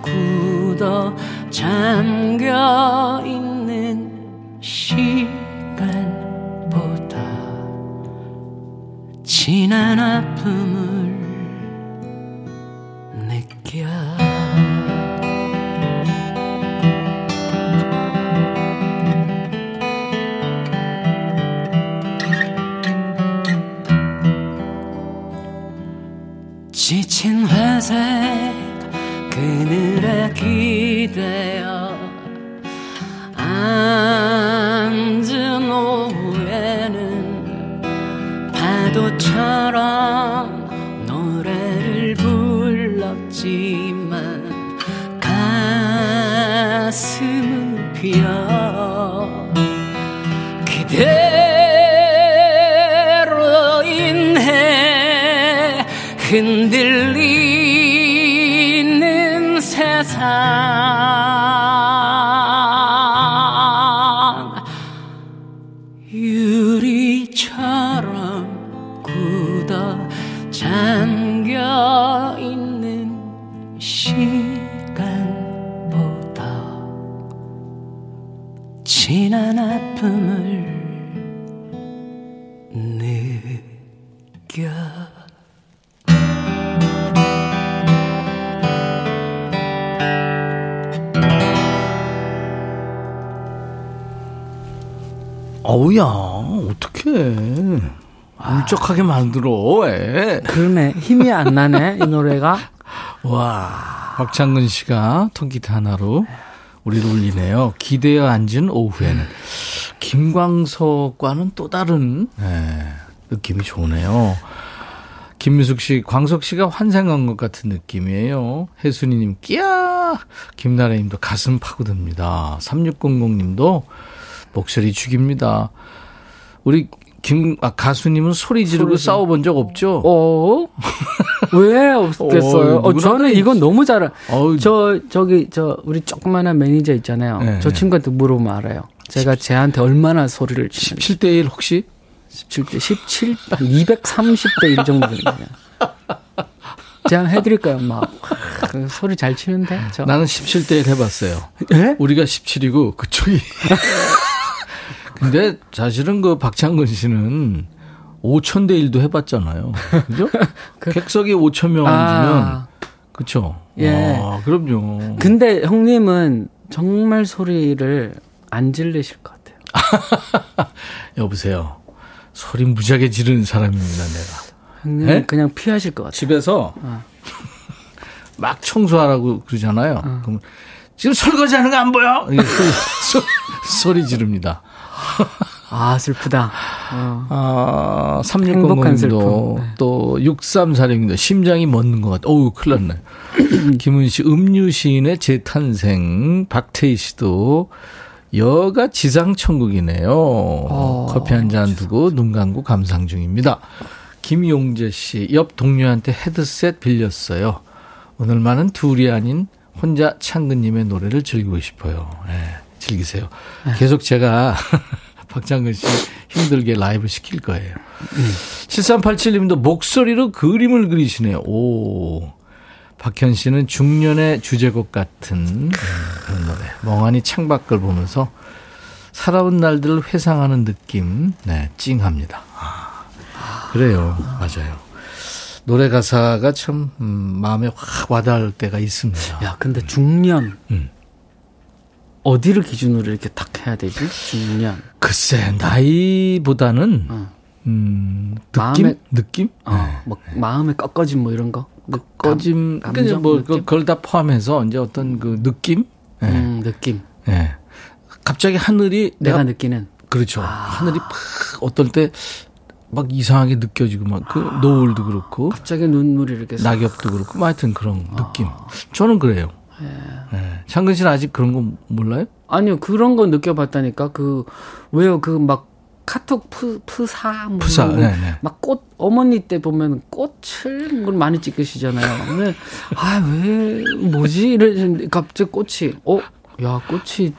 굳어 잠겨 있는 시간보다 진한 아픔을 회색 그늘에 기대어 앉은 오후에는 파도처럼 어떡해. 울적하게 만들어, 왜? 그러네. 힘이 안 나네, 이 노래가. 와, 박창근 씨가 통기타 하나로 우리를 울리네요. 기대어 앉은 오후에는. 김광석과는 또 다른, 예, 느낌이 좋네요. 김미숙 씨, 광석 씨가 환생한 것 같은 느낌이에요. 혜순이님, 끼야! 김나래님도 가슴 파고듭니다. 3600님도 목소리 죽입니다. 우리 김, 아, 가수님은 소리 지르고 싸워본 적 없죠? 어? 왜 없겠어요? 어, 어, 저는 이건 너무 잘, 어우, 저, 저기, 저, 우리 조그마한 매니저 있잖아요. 네. 저 친구한테 물어보면 알아요. 제가 쟤한테 얼마나 소리를 치는지. 17대 1 혹시? 17대, 17, 230대 1 정도 되거든요. 제가 해드릴까요, 막. 그 소리 잘 치는데? 저. 나는 17대 1 해봤어요. 예? 우리가 17이고 그쪽이. 근데 사실은 그 박창근 씨는 5천 대 1도 해봤잖아요. 그죠? 객석이 5천 명 앉으면 아, 그쵸? 예. 아, 그럼요. 근데 형님은 정말 소리를 안 질리실 것 같아요. 여보세요. 소리 무지하게 지르는 사람입니다, 내가. 형님 네? 은 그냥 피하실 것 같아요. 집에서 어. 막 청소하라고 그러잖아요. 그럼 지금 설거지 하는 거 안 보여? 소리, 소- 소리 지릅니다. 아, 슬프다. 어. 아, 행복한 슬픔. 3600님도 네. 또 6346님도 심장이 멎는 것 같아. 어우, 큰일 났네. 김은 씨, 음유 시인의 재탄생. 박태희 씨도 여가 지상천국이네요. 커피 한 잔 두고 눈 감고 감상 중입니다. 김용재 씨, 옆 동료한테 헤드셋 빌렸어요. 오늘만은 둘이 아닌 혼자 창근님의 노래를 즐기고 싶어요. 예, 즐기세요. 계속 제가 박창근 씨 힘들게 라이브 시킬 거예요. 7387님도 목소리로 그림을 그리시네요. 오. 박현 씨는 중년의 주제곡 같은 음, 그런 노래. 멍하니 창밖을 보면서 살아온 날들을 회상하는 느낌, 네, 찡합니다. 아, 그래요. 맞아요. 노래 가사가 참, 음, 마음에 확 와닿을 때가 있습니다. 야, 근데 중년. 음. 어디를 기준으로 이렇게 딱 해야 되지? 중년. 글쎄, 나이보다는, 어. 음, 느낌? 마음에- 느낌? 어, 뭐 마음의 꺾어짐 뭐 이런 거. 느- 꺼짐, 감- 그러니까 감정, 뭐, 느낌? 그걸 다 포함해서 이제 어떤 그 느낌? 예. 음, 느낌. 예. 갑자기 하늘이 내가 내가 느끼는. 그렇죠. 하늘이 팍 어떨 때 막 이상하게 느껴지고 막그 노을도 그렇고 갑자기 눈물이 이렇게 싹- 낙엽도 그렇고 뭐 하여튼 그런 느낌. 저는 그래요. 예. 창근 씨는 아직 그런 거 몰라요? 아니요, 그런 거 느껴봤다니까. 그, 왜요, 그 막, 카톡 푸, 푸사, 뭐 푸사. 네네. 막 꽃, 어머니 때 보면 꽃을 걸 많이 찍으시잖아요. 근데, 아, 왜, 뭐지? 이러는데 갑자기 꽃이, 어, 야, 꽃이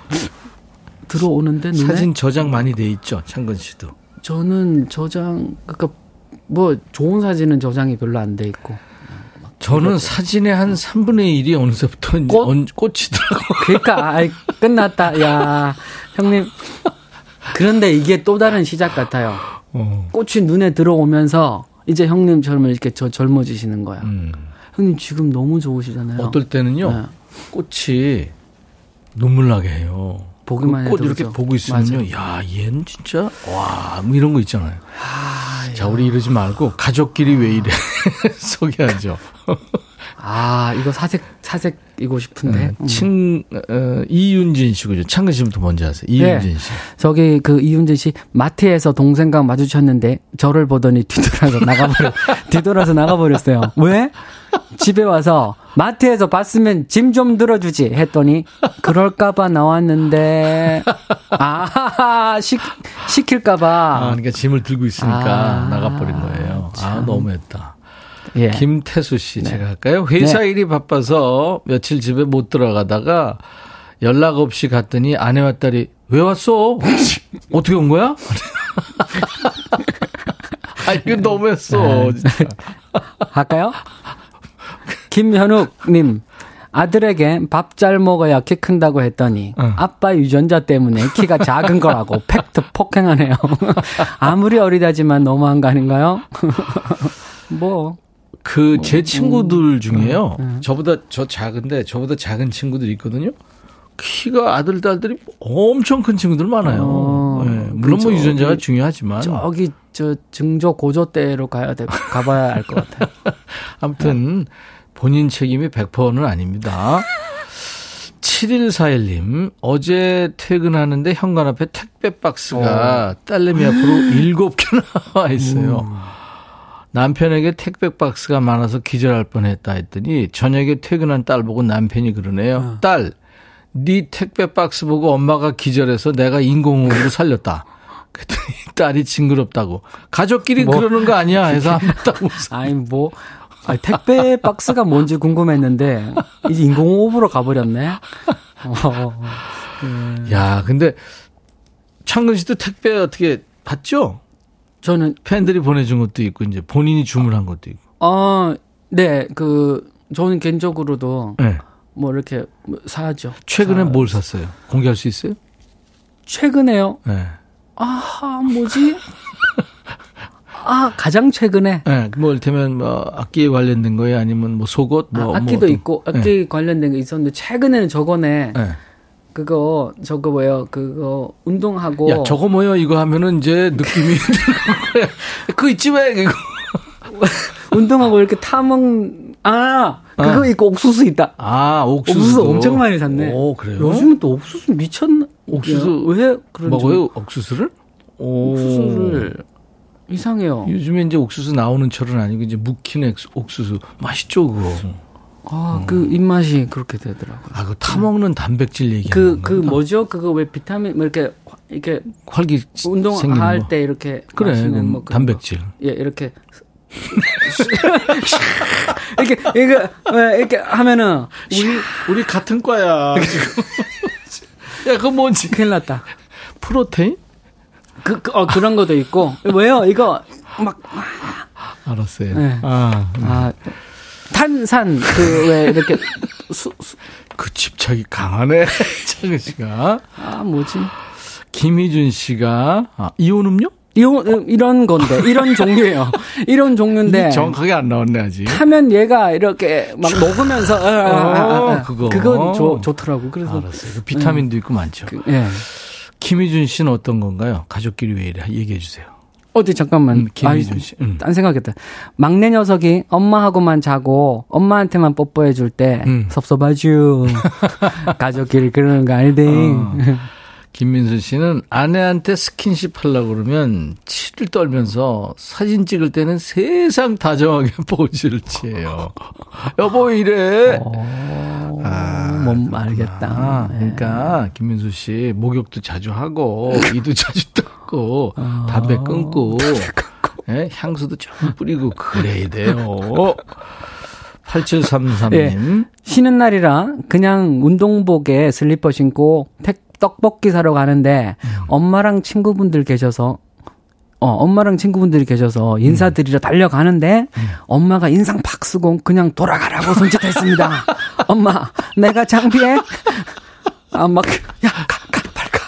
들어오는데 눈에? 사진 저장 많이 돼 있죠, 창근 씨도. 저는 저장, 그니까, 뭐, 좋은 사진은 저장이 별로 안 돼 있고. 저는 사진의 한 3분의 1이 어느새부터 꽃? 언- 꽃이더라고. 그러니까 아이, 끝났다. 야, 형님. 그런데 이게 또 다른 시작 같아요. 어. 꽃이 눈에 들어오면서 이제 형님처럼 이렇게 저 젊어지시는 거야. 음. 형님 지금 너무 좋으시잖아요. 어떨 때는요, 네. 꽃이 눈물 나게 해요. 보기만 그꽃 해도 이렇게 그죠? 보고 있으면요, 야, 얘는 진짜, 와, 뭐 이런 거 있잖아요. 자, 우리 이러지 말고, 가족끼리 왜 이래? 소개하죠. 아, 이거 사색 사색이고 싶은데. 네, 음. 친, 어, 이윤진 씨군요. 창근 씨부터 먼저 하세요. 네. 이윤진 씨. 저기 그 이윤진 씨 마트에서 동생과 마주쳤는데 저를 보더니 뒤돌아서 나가버려 뒤돌아서 나가버렸어요. 왜? 집에 와서 마트에서 봤으면 짐 좀 들어주지 했더니 그럴까봐 나왔는데 아 시, 시킬까봐 아, 그러니까 짐을 들고 있으니까 아, 나가버린 거예요. 아, 참. 너무했다. 예. 김태수 씨, 제가 할까요? 회사 네. 일이 바빠서 며칠 집에 못 들어가다가 연락 없이 갔더니 아내와 딸이 왜 왔어? 어떻게 온 거야? 아, 이거 너무했어. 진짜. 할까요? 김현욱님 아들에게 밥 잘 먹어야 키 큰다고 했더니 응. 아빠 유전자 때문에 키가 작은 거라고 팩트 폭행하네요. 아무리 어리다지만 너무한 거 아닌가요? 뭐 그제 친구들 중에요. 음. 저보다 저 작은데 저보다 작은 친구들이 있거든요. 키가 아들 딸들이 엄청 큰 친구들 많아요. 어, 네, 물론 뭐 그죠. 유전자가 그 중요하지만 저기 저 증조 고조 때로 가야 돼 가봐야 알 것 같아요. 아무튼 본인 책임이 100%는 아닙니다. 7141님, 어제 퇴근하는데 현관 앞에 택배 박스가 딸내미 앞으로 7개 나 와 있어요. 남편에게 택배 박스가 많아서 기절할 뻔했다 했더니 저녁에 퇴근한 딸 보고 남편이 그러네요. 딸, 네 택배 박스 보고 엄마가 기절해서 내가 인공호흡으로 살렸다. 그랬더니 딸이 징그럽다고. 가족끼리 뭐? 그러는 거 아니야 해서 안 했다고. 아니 뭐 아니, 택배 박스가 뭔지 궁금했는데 이제 인공호흡으로 가버렸네. 어, 야, 근데 창근 씨도 택배 어떻게 받죠? 저는 팬들이 보내준 것도 있고 이제 본인이 주문한 것도 있고. 어, 네, 그, 저는 개인적으로도 네. 뭐 이렇게 뭐 사죠. 최근에 사- 뭘 샀어요? 공개할 수 있어요? 최근에요? 네. 아, 뭐지? 아, 가장 최근에. 네. 뭐 이를테면 뭐 악기에 관련된 거예요? 아니면 뭐 속옷? 뭐, 아, 악기도 뭐 있고, 악기 관련된 게 있었는데, 최근에는 저거네. 네. 그거, 저거 뭐예요? 그거, 운동하고. 야, 저거 뭐야? 이거 하면은 이제 느낌이. 그거 있지 왜? 이거. 운동하고 이렇게 타먹, 아! 그거 있고 옥수수 있다. 아, 옥수수. 옥수수 엄청 많이 샀네. 오, 그래요? 요즘은 또 옥수수 미쳤나? 옥수수 왜 그런지. 먹어요? 옥수수를? 오. 옥수수를. 이상해요. 요즘에 이제 옥수수 나오는 철은 아니고 이제 묵힌 옥수- 옥수수 맛있죠 그거. 아, 그 입맛이 그렇게 되더라고요. 아, 그 타먹는 단백질 얘기하는 그, 그 건가? 뭐죠? 그거 왜 비타민, 뭐 이렇게, 이렇게 활기 운동할 거. 때 이렇게. 그래, 그뭐 단백질. 거. 예, 이렇게. 이렇게, 이렇게, 왜 이렇게 하면은, 우리, 우리 같은 과야 지금. 야, 그거 뭔지. 큰일 났다. 프로테인? 그, 그, 어, 그런 것도 있고. 왜요? 이거, 막, 알았어요. 네. 아, 아, 탄산, 그, 왜, 이렇게, 수, 수, 그 집착이 강하네. 창은 씨가. 아, 뭐지? 김희준 씨가 아, 이온 음료? 이런, 이런 건데, 이런 종류예요. 이런 종류인데. 정확하게 안 나왔네 아직. 하면 얘가 이렇게 막 녹으면서 아, 아, 아, 아, 아. 그거. 그건 좋, 좋더라고. 그래서 알았어요. 그 비타민도 있고 많죠. 그, 예. 김희준 씨는 어떤 건가요? 가족끼리 왜 이래? 얘기해 주세요. 어디 잠깐만. 음, 김희준 씨. 음. 딴 생각했다. 막내 녀석이 엄마하고만 자고 엄마한테만 뽀뽀해 줄때 음. 섭섭하죠. 가족끼리 그러는 거 아니대. 어. 김민수 씨는 아내한테 스킨십 하려고 그러면 치를 떨면서 사진 찍을 때는 세상 다정하게 포즈를 취해요. 여보 이래. 아, 몸 알겠다. 아, 네. 그러니까 김민수 씨 목욕도 자주 하고 이도 자주 닦고 씻고 담배 끊고 예, 향수도 좀 뿌리고 그래야 돼요. 8733님. 예. 쉬는 날이라 그냥 운동복에 슬리퍼 신고 택, 떡볶이 사러 가는데 엄마랑 친구분들 계셔서 어, 엄마랑 친구분들이 계셔서 인사드리러 달려가는데 엄마가 인상 팍 쓰고 그냥 돌아가라고 손짓했습니다. 엄마, 내가 창피해? 아, 막, 야, 가, 가, 빨리 가.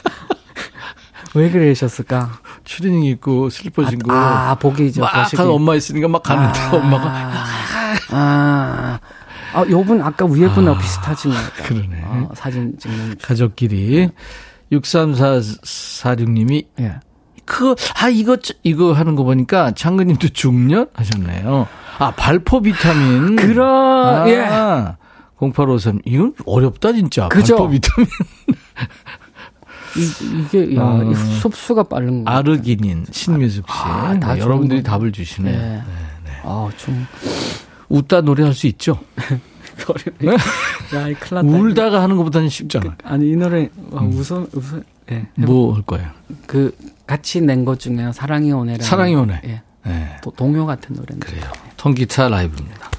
왜 그러셨을까? 추리닝 입고 슬리퍼 신고 아, 보기 저 막. 한 엄마 있으니까 막 가는데 아. 엄마가 아, 아, 요분 아까 위에 분하고 것 같아요. 그러네. 어, 사진 찍는. 가족끼리 63446님이 예. 그, 아, 이거, 이거 하는 거 보니까 장근님도 중년 하셨네요. 아, 발포 비타민. 그런, 예. 아, 0853. 이건 어렵다, 진짜. 그죠? 발포 비타민. 이, 게 야, 어. 이 흡수가 빠른 거. 아르기닌, 신미숙 씨. 아, 다 네, 여러분들이 거. 답을 주시네. 네. 아, 좀. 웃다 노래할 수 있죠? 어려워. 야, 이 큰일 났다. 울다가 하는 것보다는 쉽잖아. 아니, 이 노래, 와, 웃어, 웃어. 예. 뭐할 거예요? 그, 같이 낸 것 중에 사랑이 오네라. 사랑이 오네. 예. 네. 도- 동요 같은 노래인데. 그래요. 통기타 라이브입니다.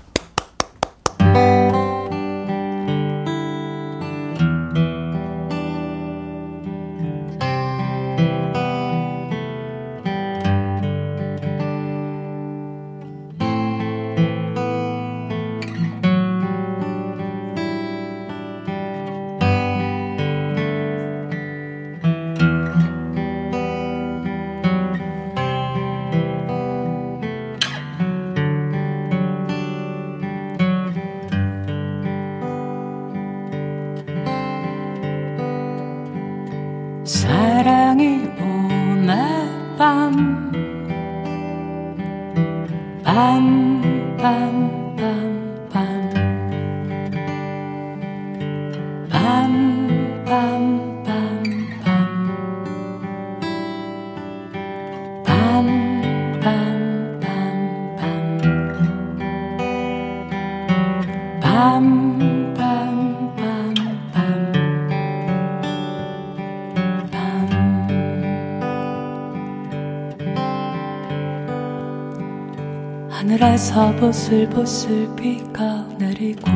보슬보슬 비가 내리고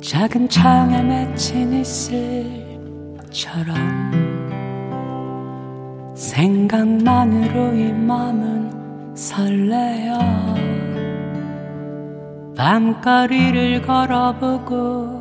작은 창에 맺힌 이슬처럼 생각만으로 이 맘은 설레어 밤거리를 걸어보고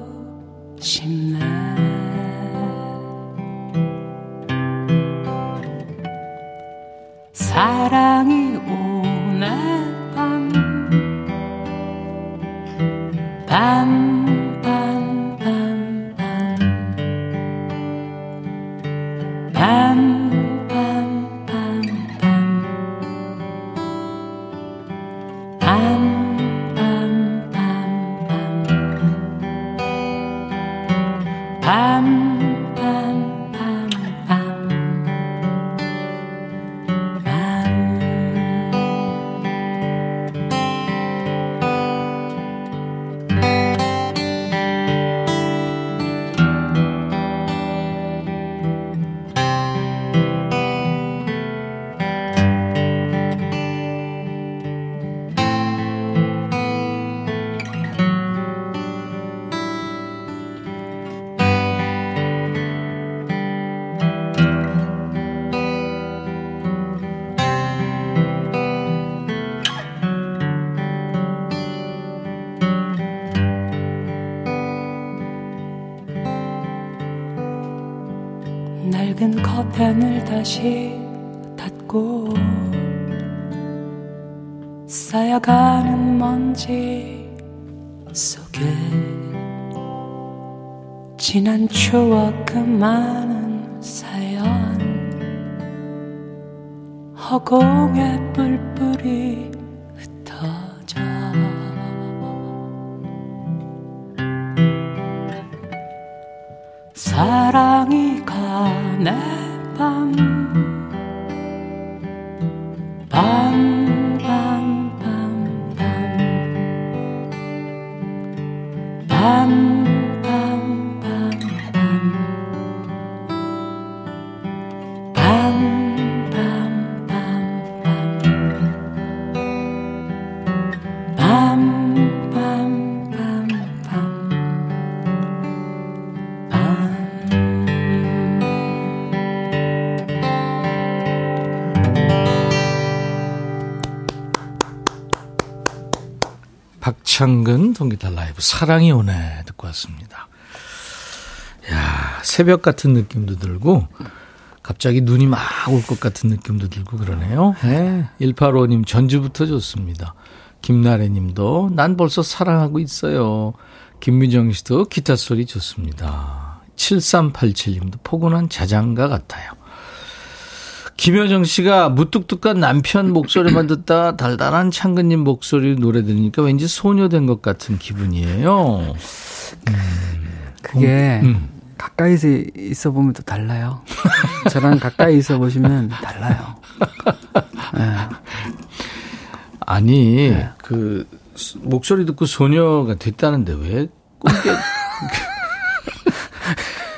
커튼을 다시 닫고 쌓여가는 먼지 속에 지난 추억 그 많은 사연 허공에 뿔뿔이 박창근 동기탈 라이브 사랑이 오네 듣고 왔습니다. 야 새벽 같은 느낌도 들고 갑자기 눈이 막 올 것 같은 느낌도 들고 그러네요. 네. 185님 전주부터 좋습니다. 김나래 님도 난 벌써 사랑하고 있어요. 김미정 씨도 기타 소리 좋습니다. 7387님도 포근한 자장가 같아요. 김효정 씨가 무뚝뚝한 남편 목소리만 듣다 달달한 창근님 목소리 노래 들으니까 왠지 소녀된 것 같은 기분이에요. 그게 음. 가까이서 있어 보면 또 달라요. 저랑 가까이 있어 보시면 달라요. 네. 아니 그 수- 목소리 듣고 소녀가 됐다는데 왜 꼰게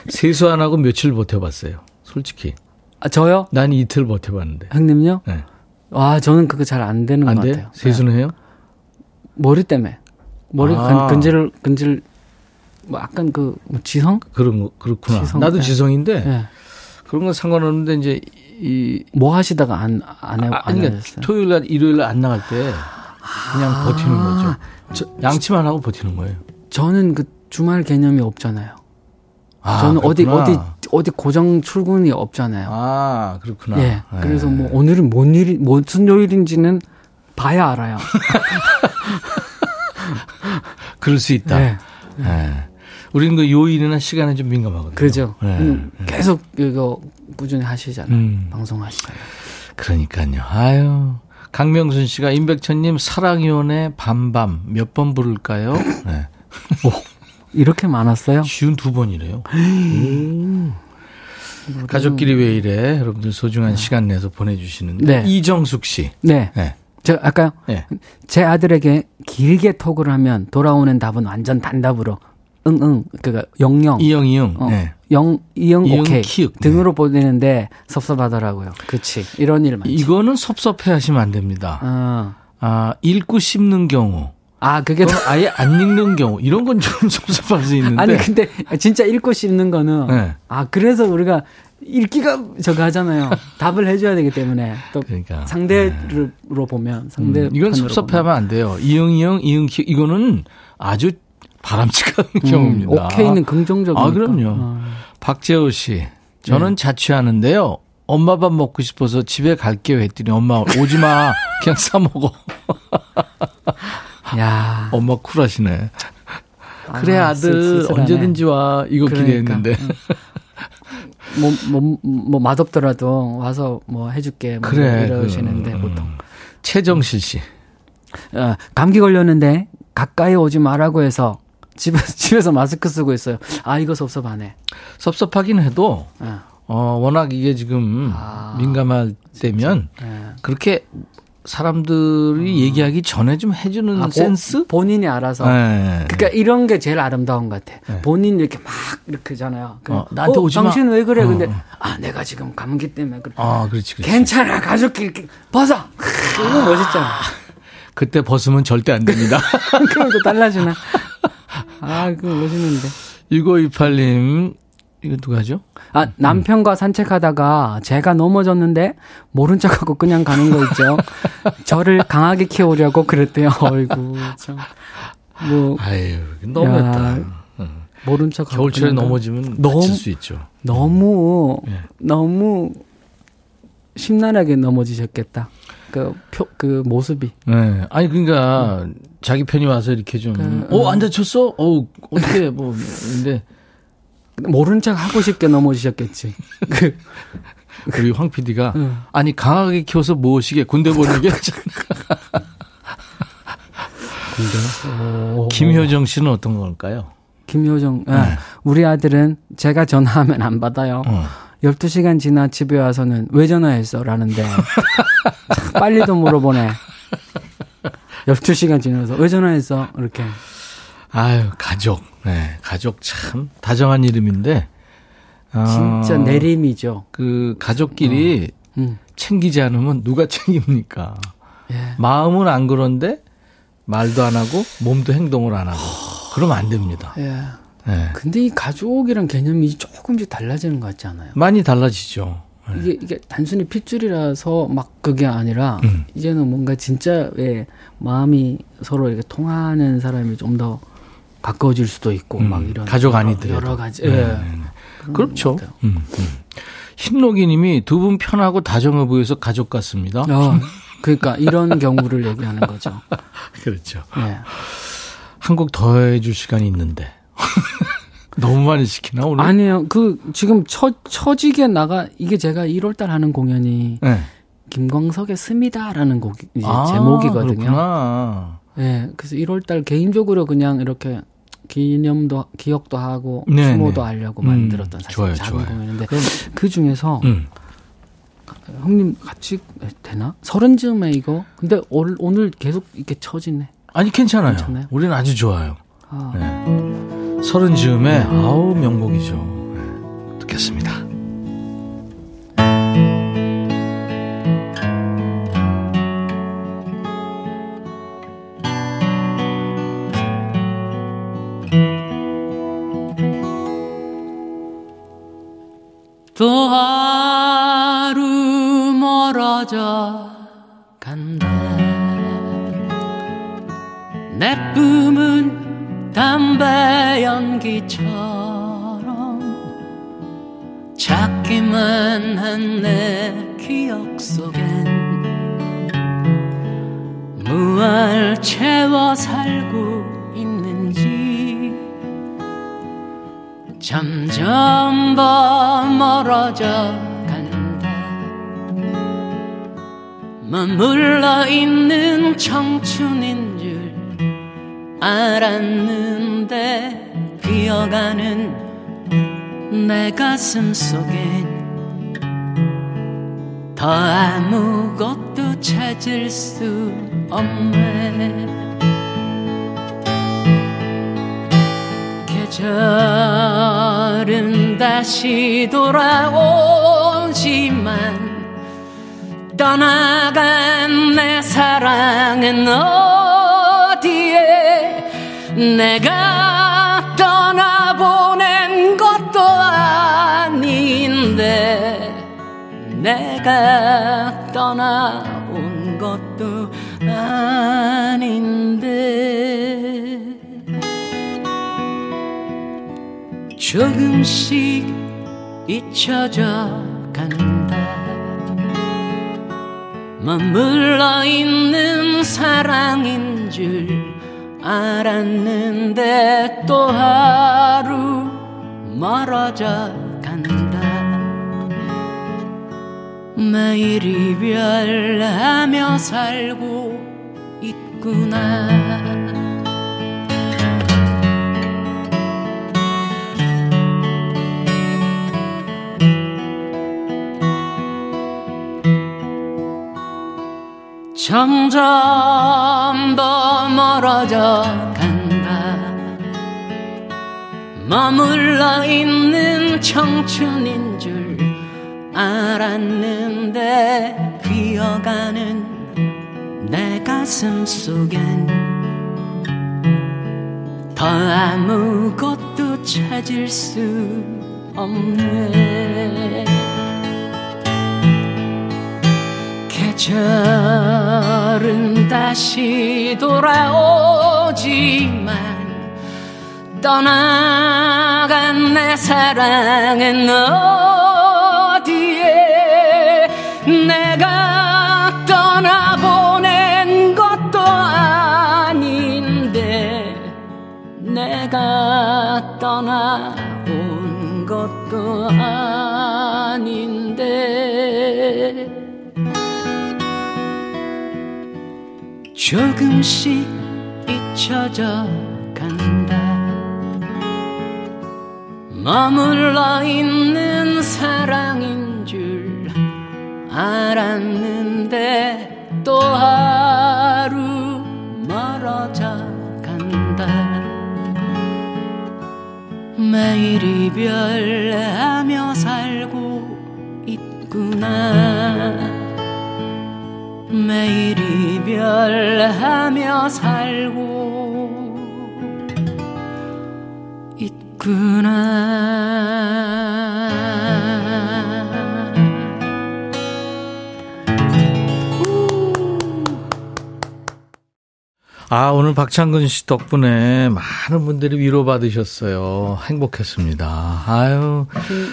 세수 안 하고 며칠 버텨봤어요. 솔직히 아, 저요? 난 이틀 버텨봤는데. 형님요? 네. 와, 저는 그거 잘 안 되는 안 것 돼? 같아요. 세수는 해요? 네. 머리 때문에. 머리 아. 근, 근질, 근질, 뭐 약간 그, 뭐 지성? 그런 거 그렇구나. 지성, 나도 네. 지성인데 예. 그런 건 상관없는데 이제 이 뭐 하시다가 안, 안, 해, 아, 안 아니 그러니까? 토요일 날 일요일 날 안 나갈 때 그냥 버티는 거죠. 저- 양치만 하고 버티는 거예요. 저는 그 주말 개념이 없잖아요. 아, 저는 그렇구나. 어디, 어디 고정 출근이 없잖아요. 아 그렇구나. 예. 그래서 예. 뭐 오늘은 뭔 일이, 무슨 요일인지는 봐야 알아요. 그럴 수 있다. 네. 예. 우리는 그 요일이나 시간에 좀 민감하거든요. 그죠. 예. 음, 계속 이거 꾸준히 하시잖아요. 음. 방송하시잖아요. 그러니까요. 아유. 강명순 씨가 임백천님 사랑위원회 밤밤 몇 번 부를까요? 네. 이렇게 많았어요? 쉬운 두 번이래요. 음. 가족끼리 왜 이래? 여러분들 소중한 시간 내서 보내주시는데 네. 이정숙 씨. 네. 네. 저 아까 네. 제 아들에게 길게 톡을 하면 돌아오는 답은 완전 단답으로 응응 그가 영영 이영 이영. 어, 네. 영 이영 오케이 키읔. 네. 등으로 보내는데 섭섭하더라고요. 그치 이런 일 많죠. 이거는 섭섭해 하시면 안 됩니다. 어. 아, 읽고 씹는 경우. 아 그게 또는 아예 안 읽는 경우. 이런 건 좀 섭섭할 수 있는데. 아니 근데 진짜 읽고 씹는 거는 네. 아 그래서 우리가 읽기가 저거 하잖아요. 답을 해줘야 되기 때문에 또 그러니까. 상대로 보면 상대 음, 이건 섭섭해하면 안 돼요. 이응 이응 이응 키 이거는 아주 바람직한 경우입니다. 음, 오케이는 긍정적이니까. 아, 그럼요. 어. 박재호 씨, 저는 네. 자취하는데요. 엄마 밥 먹고 싶어서 집에 갈게요 했더니 엄마 오지 마. 그냥 사 먹어. 야 엄마 쿨하시네. 아, 그래 아들 쓸쓸하네. 언제든지 와 이거 그러니까. 기대했는데. 뭐, 뭐, 뭐, 맛없더라도 와서 뭐 해줄게. 뭐 그래. 이러시는데, 그, 음. 보통. 최정실 씨. 어, 감기 걸렸는데, 가까이 오지 말라고 해서, 집에서, 집에서 마스크 쓰고 있어요. 아, 이거 섭섭하네. 섭섭하긴 해도 어, 어 워낙 이게 지금 아, 민감할 때면 예. 그렇게 사람들이 얘기하기 전에 좀 해주는 아, 보- 센스? 본인이 알아서. 네. 그러니까 이런 게 제일 아름다운 것 같아. 네. 본인 이렇게 막 이렇게잖아요. 그, 어, 나한테 오지 마. 당신 왜 그래? 어, 근데 어. 아 내가 지금 감기 때문에 그래. 아, 그렇지, 그렇지. 괜찮아 가족끼리 이렇게 벗어. 이거 멋있잖아. 그때 벗으면 절대 안 됩니다. 그럼 또 달라지나? 아 그거 멋있는데. 6528님, 이거 누가 하죠? 아, 남편과 산책하다가 제가 넘어졌는데 모른 척하고 그냥 가는 거 있죠. 저를 강하게 키우려고 그랬대요. 어이구, 참. 뭐, 아유, 너무했다. 야, 모른 척하고. 겨울철에 넘어지면 너무- 다칠 수 있죠. 너무, 예. 너무 심란하게 넘어지셨겠다. 그, 표, 그 모습이. 네. 아니, 그러니까, 자기 편이 와서 이렇게 좀, 그, 어, 안 다쳤어? 어, 어떻게, 뭐, 근데, 모른 척 하고 싶게 넘어지셨겠지. 그, 우리 황 PD가, 응. 아니, 강하게 키워서 무엇이게 군대 보내게 오. 김효정 씨는 어떤 걸까요? 김효정, 아, 네. 우리 아들은 제가 전화하면 안 받아요. 어. 12시간 지나 집에 와서는 왜 전화했어? 라는데. 참 빨리도 물어보네. 12시간 지나서 왜 전화했어? 이렇게. 아유, 가족. 네, 가족 참 다정한 이름인데, 어, 진짜 내림이죠. 그, 가족끼리 음. 챙기지 않으면 누가 챙깁니까? 예. 마음은 안 그런데, 말도 안 하고, 몸도 행동을 안 하고. 그러면 안 됩니다. 예. 네. 근데 이 가족이란 개념이 조금씩 달라지는 것 같지 않아요? 많이 달라지죠. 이게 이게 단순히 핏줄이라서 막 그게 아니라 음. 이제는 뭔가 진짜 왜 마음이 서로 이렇게 통하는 사람이 좀 더 가까워질 수도 있고 음, 막 이런 가족 아니더라도. 여러 가지 네, 예. 네, 네. 그렇죠. 음, 음. 흰록이님이 두 분 편하고 다정해 보여서 가족 같습니다. 어, 그러니까 이런 경우를 얘기하는 거죠. 그렇죠. 예. 한곡 더 해줄 시간이 있는데. 너무 많이 시키나, 오늘? 아니에요. 그 지금 처 처지게 나가 이게 제가 1월달 하는 공연이 네. 김광석의 스미다라는 곡이 이제 아, 제목이거든요. 그렇구나. 예. 그래서 1월달 개인적으로 그냥 이렇게 기념도 기억도 하고 네, 추모도 네. 하려고 음, 만들었던 사실 좋아요, 작은 좋아요. 공연인데 그 중에서 음. 형님 같이 되나? 서른 즈음에 이거. 근데 올, 오늘 계속 이렇게 처지네. 아니, 괜찮아요. 괜찮아요? 우리는 아주 좋아요. 아. 네. 서른 즈음에, 아우, 명곡이죠. 네. 듣겠습니다. 담배 연기처럼 찾기만 한 내 기억 속엔 무얼 채워 살고 있는지 점점 더 멀어져 간다. 머물러 있는 청춘인 줄 알았는데 비어가는 내 가슴 속엔 더 아무것도 찾을 수 없네. 계절은 다시 돌아오지만 떠나간 내 사랑은 어디에 내가 내가 떠나온 것도 아닌데. 조금씩 잊혀져 간다. 머물러 있는 사랑인 줄 알았는데 또 하루 멀어져 매일 이별하며 살고 있구나. 점점 더 멀어져 간다. 머물러 있는 청춘인 줄 알았는데 비어가는 내 가슴 속엔 더 아무것도 찾을 수 없네. 계절은 다시 돌아오지만 떠나간 내 사랑은 어디에 내가 떠나보낸 것도 아닌데 내가 떠나온 것도 아닌데. 조금씩 잊혀져 간다. 머물러 있는 사랑인 줄 알았는데 또 하루 멀어져 간다 매일 이별하며 살고 있구나 매일 이별하며 살고 있구나. 아, 오늘 박창근 씨 덕분에 많은 분들이 위로받으셨어요. 행복했습니다. 아유.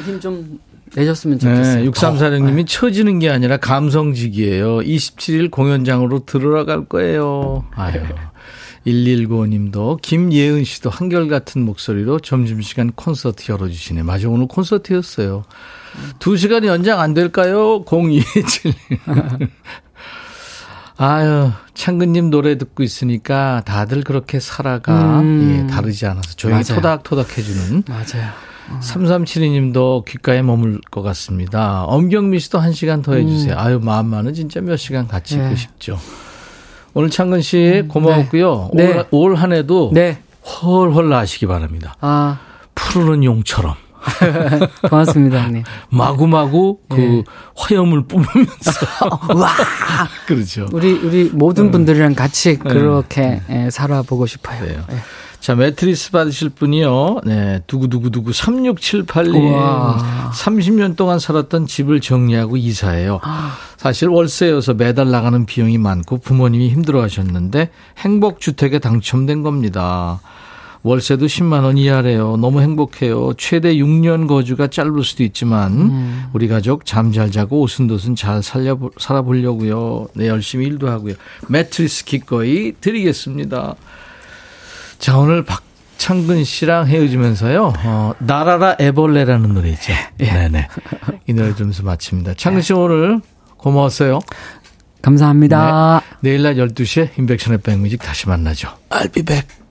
힘 좀 내셨으면 좋겠어요. 네, 6346님이 처지는 게 아니라 감성직이에요. 27일 공연장으로 들어갈 거예요. 아유. 1195님도 김예은 씨도 한결같은 목소리로 점심시간 콘서트 열어주시네. 맞아, 오늘 콘서트였어요. 2시간 연장 안 될까요? 0227. 아유, 창근님 노래 듣고 있으니까 다들 그렇게 살아가. 음. 예, 다르지 않아서 조용히 맞아요. 토닥토닥 해주는. 맞아요. 3372님도 귓가에 머물 것 같습니다. 엄경미 씨도 한 시간 더 해주세요. 아유, 마음만은 진짜 몇 시간 같이 있고 네. 싶죠. 오늘 창근 씨 고마웠고요. 네. 올, 올 한 해도 네. 헐헐 나시기 바랍니다. 아, 푸르는 용처럼 고맙습니다, 형님. 마구마구 그 네. 화염을 뿜으면서 와! 그렇죠. 우리, 우리 모든 분들이랑 같이 그렇게 예, 살아보고 싶어요. 음. 그래요. 예. 자, 매트리스 받으실 분이요. 네, 두구두구두구 3678님. 우와. 30년 동안 살았던 집을 정리하고 이사해요. 아. 사실 월세여서 매달 나가는 비용이 많고 부모님이 힘들어 하셨는데 행복주택에 당첨된 겁니다. 월세도 10만 원 이하래요. 너무 행복해요. 최대 6년 거주가 짧을 수도 있지만 음. 우리 가족 잠 잘 자고 오순도순 잘 살려 살아보려고요. 네, 열심히 일도 하고요. 매트리스 기꺼이 드리겠습니다. 자, 오늘 박 창근 씨랑 헤어지면서요, 어, 나라라 애벌레라는 노래 있죠. 네네. 이 노래 들으면서 마칩니다. 창근 씨 오늘 고마웠어요. 감사합니다. 내일 낮 12시에 인백션의 백뮤직 다시 만나죠. I'll be back.